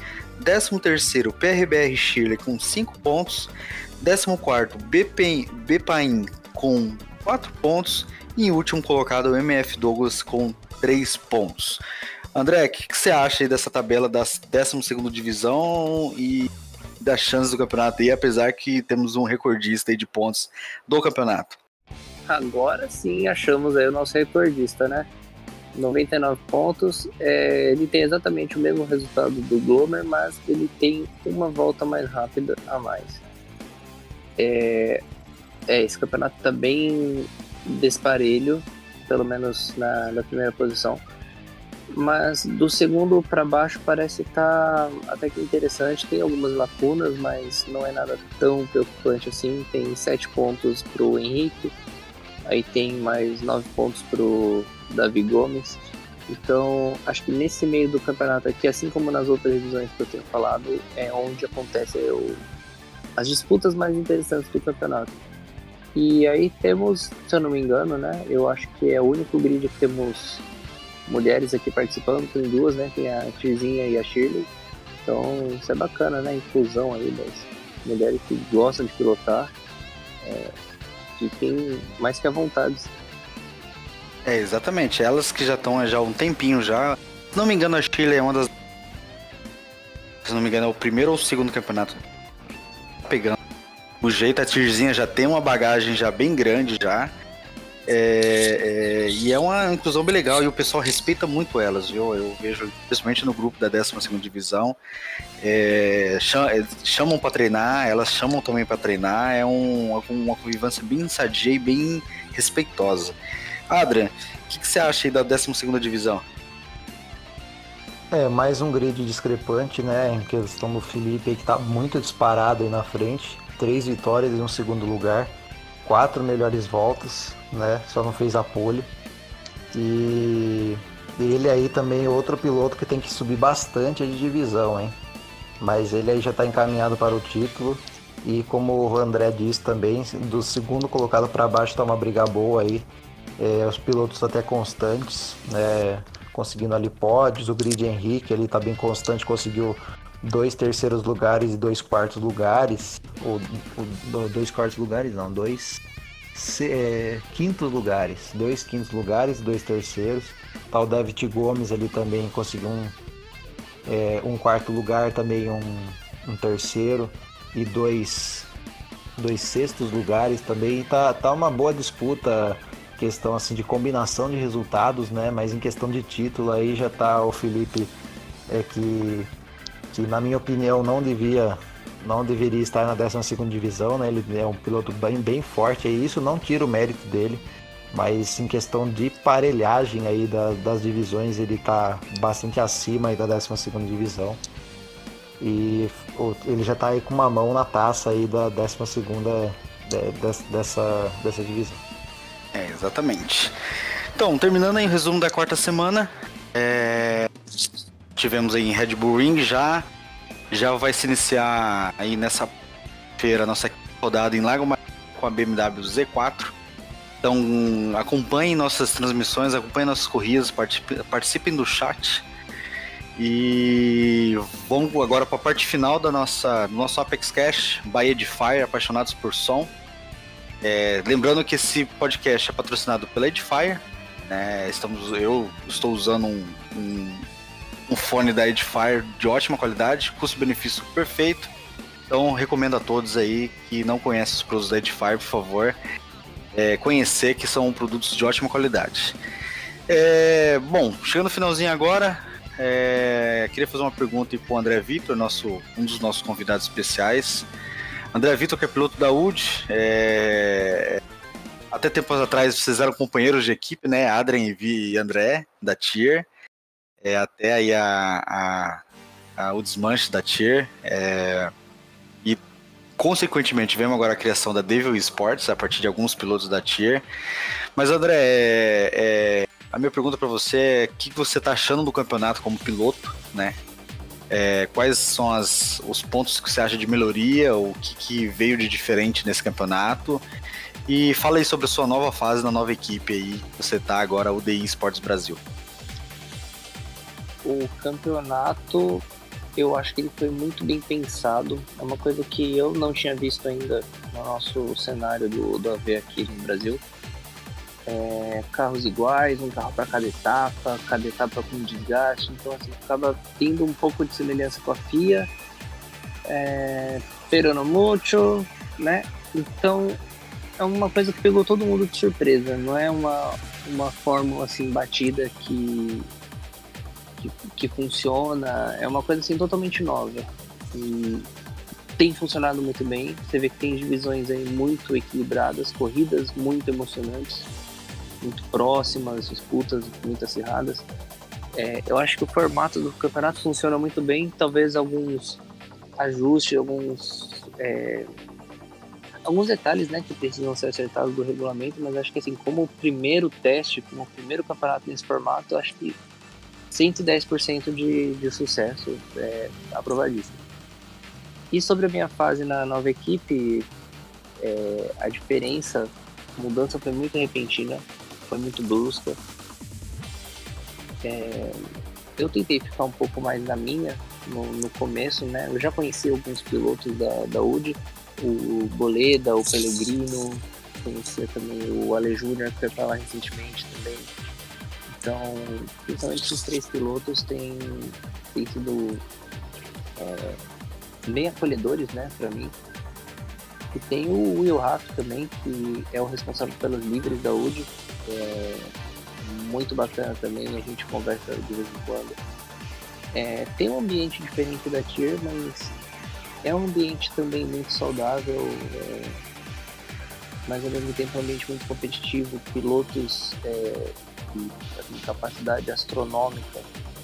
13 PRBR Shirley com 5 pontos. 14 Bepain com 4 pontos. E em último colocado MF Douglas com 3 pontos. André, o que, que, você acha dessa tabela da 12 divisão e das chances do campeonato aí, apesar que temos um recordista de pontos do campeonato? Agora sim achamos aí o nosso recordista, né? 99 pontos. É, ele tem exatamente o mesmo resultado do Glomer, mas ele tem uma volta mais rápida a mais. É, é esse campeonato está bem desparelho, pelo menos na, na primeira posição. Mas do segundo para baixo parece estar tá até que interessante. Tem algumas lacunas, mas não é nada tão preocupante assim. Tem 7 pontos para o Henrique, aí tem mais 9 pontos para o Davi Gomes. Então, acho que nesse meio do campeonato aqui, assim como nas outras divisões que eu tenho falado, é onde acontece o, as disputas mais interessantes do campeonato. E aí temos, se eu não me engano, né? Eu acho que é o único grid que temos mulheres aqui participando, tem duas, né? Tem a Tizinha e a Shirley. Então isso é bacana, né? A inclusão aí das mulheres que gostam de pilotar. É, tem mais que a vontade. É, exatamente. Elas que já estão já há um tempinho já. Se não me engano, a Shirley é uma das. Se não me engano, é o primeiro ou o segundo campeonato. Pegando o jeito, a Tirzinha já tem uma bagagem já bem grande já. É, é, e é uma inclusão bem legal e o pessoal respeita muito elas, viu? Eu vejo, principalmente no grupo da 12 Divisão, é, é chamam para treinar, elas chamam também para treinar, é um, uma convivência bem sadia e bem respeitosa. Adrian, o que, que, você acha aí da 12 Divisão? É, mais um grid discrepante, né? Em questão do Felipe, que está muito disparado aí na frente. Três vitórias e um segundo lugar quatro melhores voltas, né? Só não fez a pole. E ele aí também é outro piloto que tem que subir bastante de divisão, hein? Mas ele aí já está encaminhado para o título. E como o André disse também, do segundo colocado para baixo está uma briga boa aí. É, os pilotos até constantes, né? Conseguindo ali pódios. O Grid Henrique ele está bem constante, conseguiu dois terceiros lugares e dois quartos lugares, ou, ou dois quartos lugares não, dois se, é, quintos lugares, dois quintos lugares, dois terceiros. O David Gomes ali também conseguiu um, é, um quarto lugar, também um, um terceiro e dois, dois sextos lugares também. Tá, tá uma boa disputa, questão assim de combinação de resultados, né? Mas em questão de título aí já tá o Felipe é que que na minha opinião não devia não deveria estar na 12 divisão, né? Ele é um piloto bem, bem forte e isso não tira o mérito dele, mas em questão de parelhagem aí da, das divisões ele está bastante acima aí da 12 divisão. E ele já está aí com uma mão na taça aí da 12 dessa, dessa divisão. É, exatamente. Então, terminando aí o resumo da quarta semana, é... Tivemos aí em Red Bull Ring já. Já vai se iniciar aí nessa feira nossa rodada em Lago com a BMW Z4. Então acompanhem nossas transmissões, acompanhem nossas corridas, participem do chat. E vamos agora para a parte final da nossa, do nosso Apex Cash, Bahia de Fire, apaixonados por som. É, lembrando que esse podcast é patrocinado pela Edifier. Né? Estamos, eu estou usando um, um um fone da Edifier de ótima qualidade, custo-benefício perfeito. Então recomendo a todos aí que não conhecem os produtos da Edifier, por favor, é, conhecer que são produtos de ótima qualidade. É, bom, chegando no finalzinho agora, é, queria fazer uma pergunta para o André Vitor, nosso, um dos nossos convidados especiais. André Vitor, que é piloto da UD, é, até tempos atrás vocês eram companheiros de equipe, né? Adrien, e André, da Tier é, até aí a, a, a, o desmanche da Tier. É, e consequentemente tivemos agora a criação da Devil Sports a partir de alguns pilotos da Tier. Mas André, é, é, a minha pergunta para você é o que você está achando do campeonato como piloto, né? É, quais são as, os pontos que você acha de melhoria, o que, que, veio de diferente nesse campeonato? E fala aí sobre a sua nova fase na nova equipe aí, você está agora, o DI Sports Brasil o campeonato eu acho que ele foi muito bem pensado. É uma coisa que eu não tinha visto ainda no nosso cenário do, do AV aqui no Brasil. é, carros iguais, um carro para cada etapa, cada etapa com desgaste, então assim, acaba tendo um pouco de semelhança com a FIA, é, pero no mucho, né? Então é uma coisa que pegou todo mundo de surpresa, não é uma, uma fórmula assim batida que, que, que funciona, é uma coisa assim totalmente nova. E tem funcionado muito bem. Você vê que tem divisões aí muito equilibradas, corridas muito emocionantes, muito próximas, disputas muito acirradas. É, eu acho que o formato do campeonato funciona muito bem. Talvez alguns ajustes, alguns é, alguns detalhes né, que precisam ser acertados do regulamento, mas acho que assim, como o primeiro teste, como o primeiro campeonato nesse formato, acho que 110% de, de sucesso é aprovadíssimo. E sobre a minha fase na nova equipe, é, a diferença, a mudança foi muito repentina, foi muito brusca. É, eu tentei ficar um pouco mais na minha no, no, começo, né? Eu já conheci alguns pilotos da, da UD, o Boleda, o Pellegrino, conhecia também o Ale Júnior, que foi pra lá recentemente também. Então, principalmente esses três pilotos têm, têm sido é, bem acolhedores, né, para mim. E tem o Will Raff também, que é o responsável pelos livros da UD. É muito bacana também, a gente conversa de vez em quando. É, tem um ambiente diferente da Tier, mas é um ambiente também muito saudável, é, mas ao mesmo tempo um ambiente muito competitivo, pilotos é, de, de capacidade astronômica,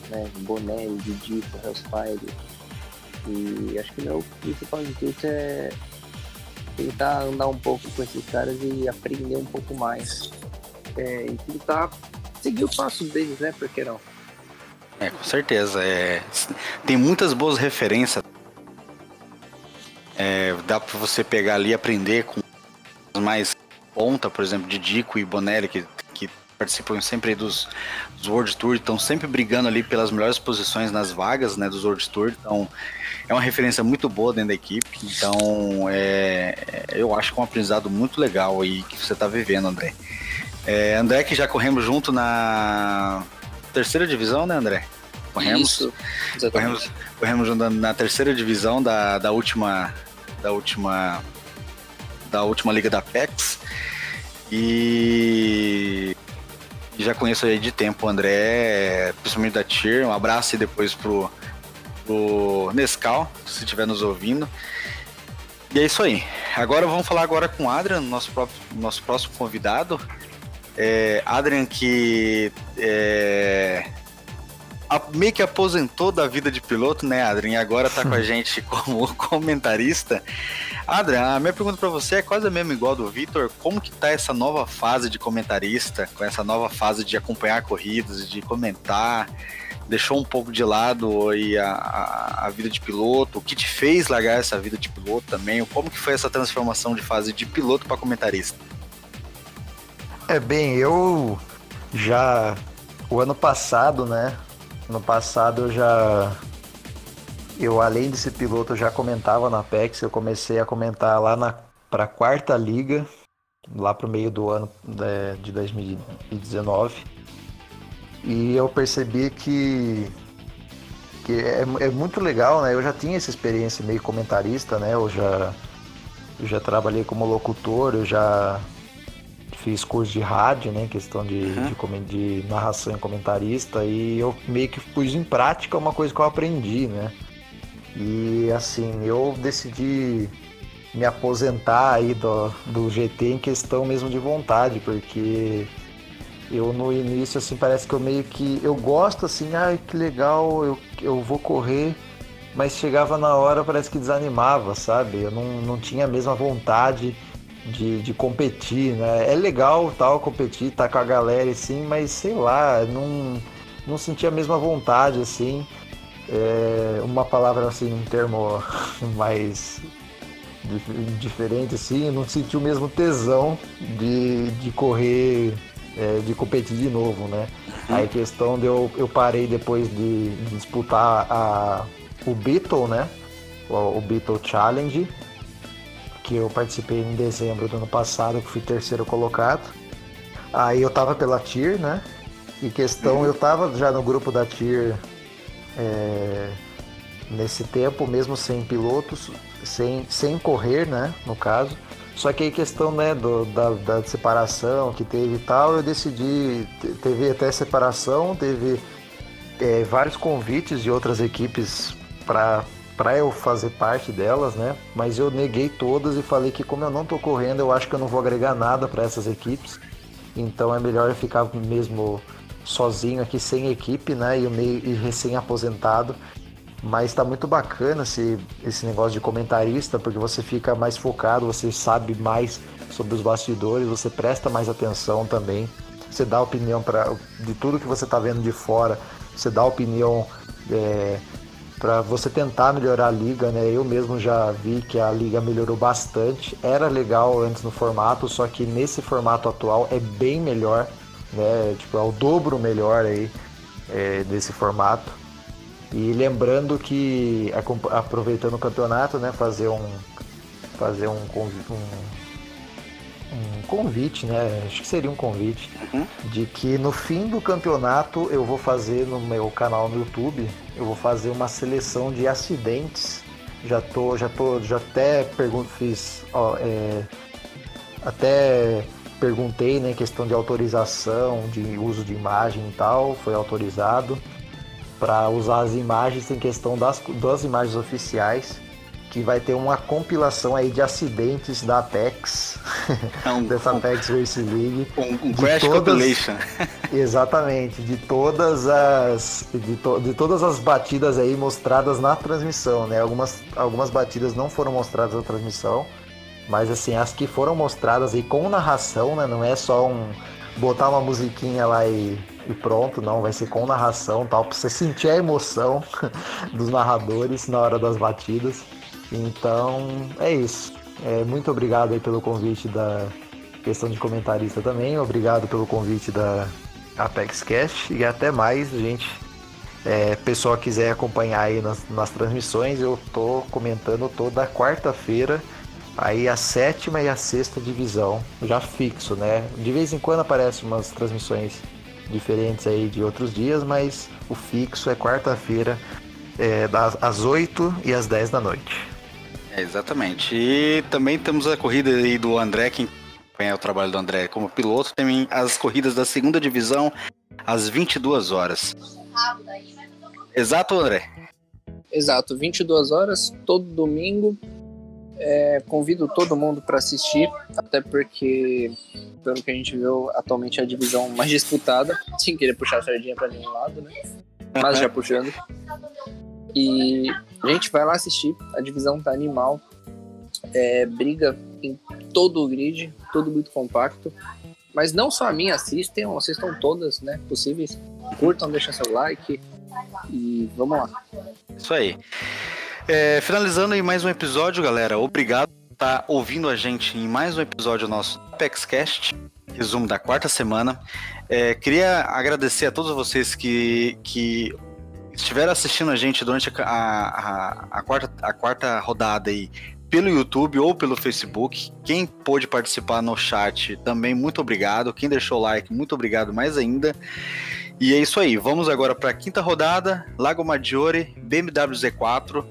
né, Bonelli, Didi, Hellfire, e acho que meu principal intuito é tentar andar um pouco com esses caras e aprender um pouco mais. É, e tentar seguir o passo deles, né? Por que não? É, com certeza. É, tem muitas boas referências. É, dá para você pegar ali e aprender com mais ponta, por exemplo, de Dico e Bonelli, que, que participam sempre dos, dos World Tour, estão sempre brigando ali pelas melhores posições nas vagas né, dos World Tour. Então, é uma referência muito boa dentro da equipe. Então, é, eu acho que é um aprendizado muito legal aí que você está vivendo, André. É, André, que já corremos junto na terceira divisão, né, André? Corremos, Isso, corremos, corremos junto na terceira divisão da, da última da última da última liga da PEX e já conheço aí de tempo o André, principalmente da Tier. Um abraço e depois pro do Nescau, se estiver nos ouvindo. E é isso aí. Agora vamos falar agora com o Adrian, nosso, próprio, nosso próximo convidado. É, Adrian que é, meio que aposentou da vida de piloto, né, Adrian? E agora tá com a [laughs] gente como comentarista. Adrian, a minha pergunta para você é quase a mesma igual do Vitor. Como que tá essa nova fase de comentarista, com essa nova fase de acompanhar corridas, de comentar? deixou um pouco de lado aí a, a, a, vida de piloto, o que te fez largar essa vida de piloto também, como que foi essa transformação de fase de piloto para comentarista? É bem, eu já o ano passado, né? No passado eu já eu além de ser piloto eu já comentava na PEX, eu comecei a comentar lá na para quarta liga, lá pro meio do ano né, de, de 2019 e eu percebi que, que é, é, muito legal, né? Eu já tinha essa experiência meio comentarista, né? Eu já, eu já trabalhei como locutor, eu já fiz curso de rádio, né? Questão de, uhum. de, de narração e comentarista. E eu meio que pus em prática uma coisa que eu aprendi, né? E assim, eu decidi me aposentar aí do, do GT em questão mesmo de vontade, porque eu no início, assim, parece que eu meio que. Eu gosto assim, ai que legal, eu, eu vou correr, mas chegava na hora, parece que desanimava, sabe? Eu não, não tinha a mesma vontade de, de competir, né? É legal tal competir, tá com a galera assim, mas sei lá, não, não sentia a mesma vontade, assim. É, uma palavra assim, um termo [laughs] mais diferente assim, não senti o mesmo tesão de, de correr é, de competir de novo, né? Uhum. Aí questão de eu, eu parei depois de, de disputar a, o Beatle, né? O, o Beatle Challenge, que eu participei em dezembro do ano passado, que fui terceiro colocado. Aí eu tava pela TIR, né? E questão, uhum. eu tava já no grupo da TIR é, nesse tempo, mesmo sem pilotos, sem, sem correr, né? No caso. Só que aí questão né, do, da, da separação que teve e tal, eu decidi, teve até separação, teve é, vários convites de outras equipes para para eu fazer parte delas, né? Mas eu neguei todas e falei que como eu não tô correndo, eu acho que eu não vou agregar nada para essas equipes. Então é melhor eu ficar mesmo sozinho aqui sem equipe, né? E, meio, e recém-aposentado. Mas está muito bacana esse, esse negócio de comentarista, porque você fica mais focado, você sabe mais sobre os bastidores, você presta mais atenção também. Você dá opinião para de tudo que você está vendo de fora, você dá opinião é, para você tentar melhorar a liga, né? Eu mesmo já vi que a liga melhorou bastante. Era legal antes no formato, só que nesse formato atual é bem melhor, né? Tipo, é o dobro melhor aí é, desse formato. E lembrando que aproveitando o campeonato, né? Fazer um fazer um, um um convite, né? Acho que seria um convite uhum. de que no fim do campeonato eu vou fazer no meu canal no YouTube, eu vou fazer uma seleção de acidentes. Já tô, já tô, já até pergunto, fiz, ó, é, até perguntei, né, questão de autorização, de uso de imagem e tal, foi autorizado para usar as imagens em questão das, das imagens oficiais que vai ter uma compilação aí de acidentes da Apex, é um, [laughs] dessa Apex Race League. Um, um crash todas, compilation. [laughs] exatamente, de todas as de, to, de, todas as batidas aí mostradas na transmissão, né? Algumas, algumas batidas não foram mostradas na transmissão, mas assim, as que foram mostradas aí com narração, né? Não é só um botar uma musiquinha lá e, e pronto, não, vai ser com narração, tal, para você sentir a emoção [laughs] dos narradores na hora das batidas. Então, é isso. É, muito obrigado aí pelo convite da questão de comentarista também. Obrigado pelo convite da Apex Cast e até mais, gente. É, pessoal quiser acompanhar aí nas, nas transmissões, eu tô comentando toda quarta-feira aí a sétima e a sexta divisão, já fixo, né? De vez em quando aparecem umas transmissões diferentes aí de outros dias, mas o fixo é quarta-feira, é, das, às 8 e às 10 da noite. É, exatamente. E também temos a corrida aí do André, quem acompanha o trabalho do André como piloto, também as corridas da segunda divisão às 22 horas. Exato, André? Exato, 22 horas, todo domingo. É, convido todo mundo para assistir, até porque, pelo que a gente viu, atualmente é a divisão mais disputada, sem querer puxar a sardinha para nenhum lado, né? Mas já puxando. E gente, vai lá assistir. A divisão tá animal. É, briga em todo o grid, tudo muito compacto. Mas não só a minha, assistem, assistam todas, né? Possíveis. Curtam, deixem seu like. E vamos lá. Isso aí. É, finalizando aí mais um episódio, galera. Obrigado por estar ouvindo a gente em mais um episódio nosso ApexCast, resumo da quarta semana. É, queria agradecer a todos vocês que, que estiveram assistindo a gente durante a, a, a, quarta, a quarta rodada aí pelo YouTube ou pelo Facebook, quem pôde participar no chat também, muito obrigado. Quem deixou o like, muito obrigado mais ainda. E é isso aí, vamos agora para a quinta rodada, Lago Maggiore, BMW Z4.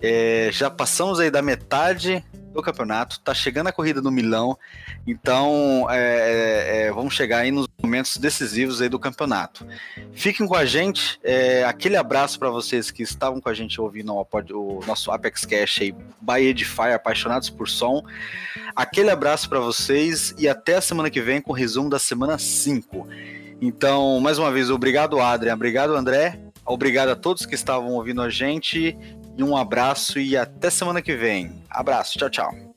É, já passamos aí da metade do campeonato, tá chegando a corrida no Milão, então é, é, é, vamos chegar aí nos momentos decisivos aí do campeonato. Fiquem com a gente, é, aquele abraço para vocês que estavam com a gente ouvindo o, o nosso Apex Cash aí, Bahia de Fire, apaixonados por som. Aquele abraço para vocês e até a semana que vem com o resumo da semana 5. Então, mais uma vez, obrigado, Adrian, obrigado, André, obrigado a todos que estavam ouvindo a gente e um abraço e até semana que vem. Abraço, tchau, tchau.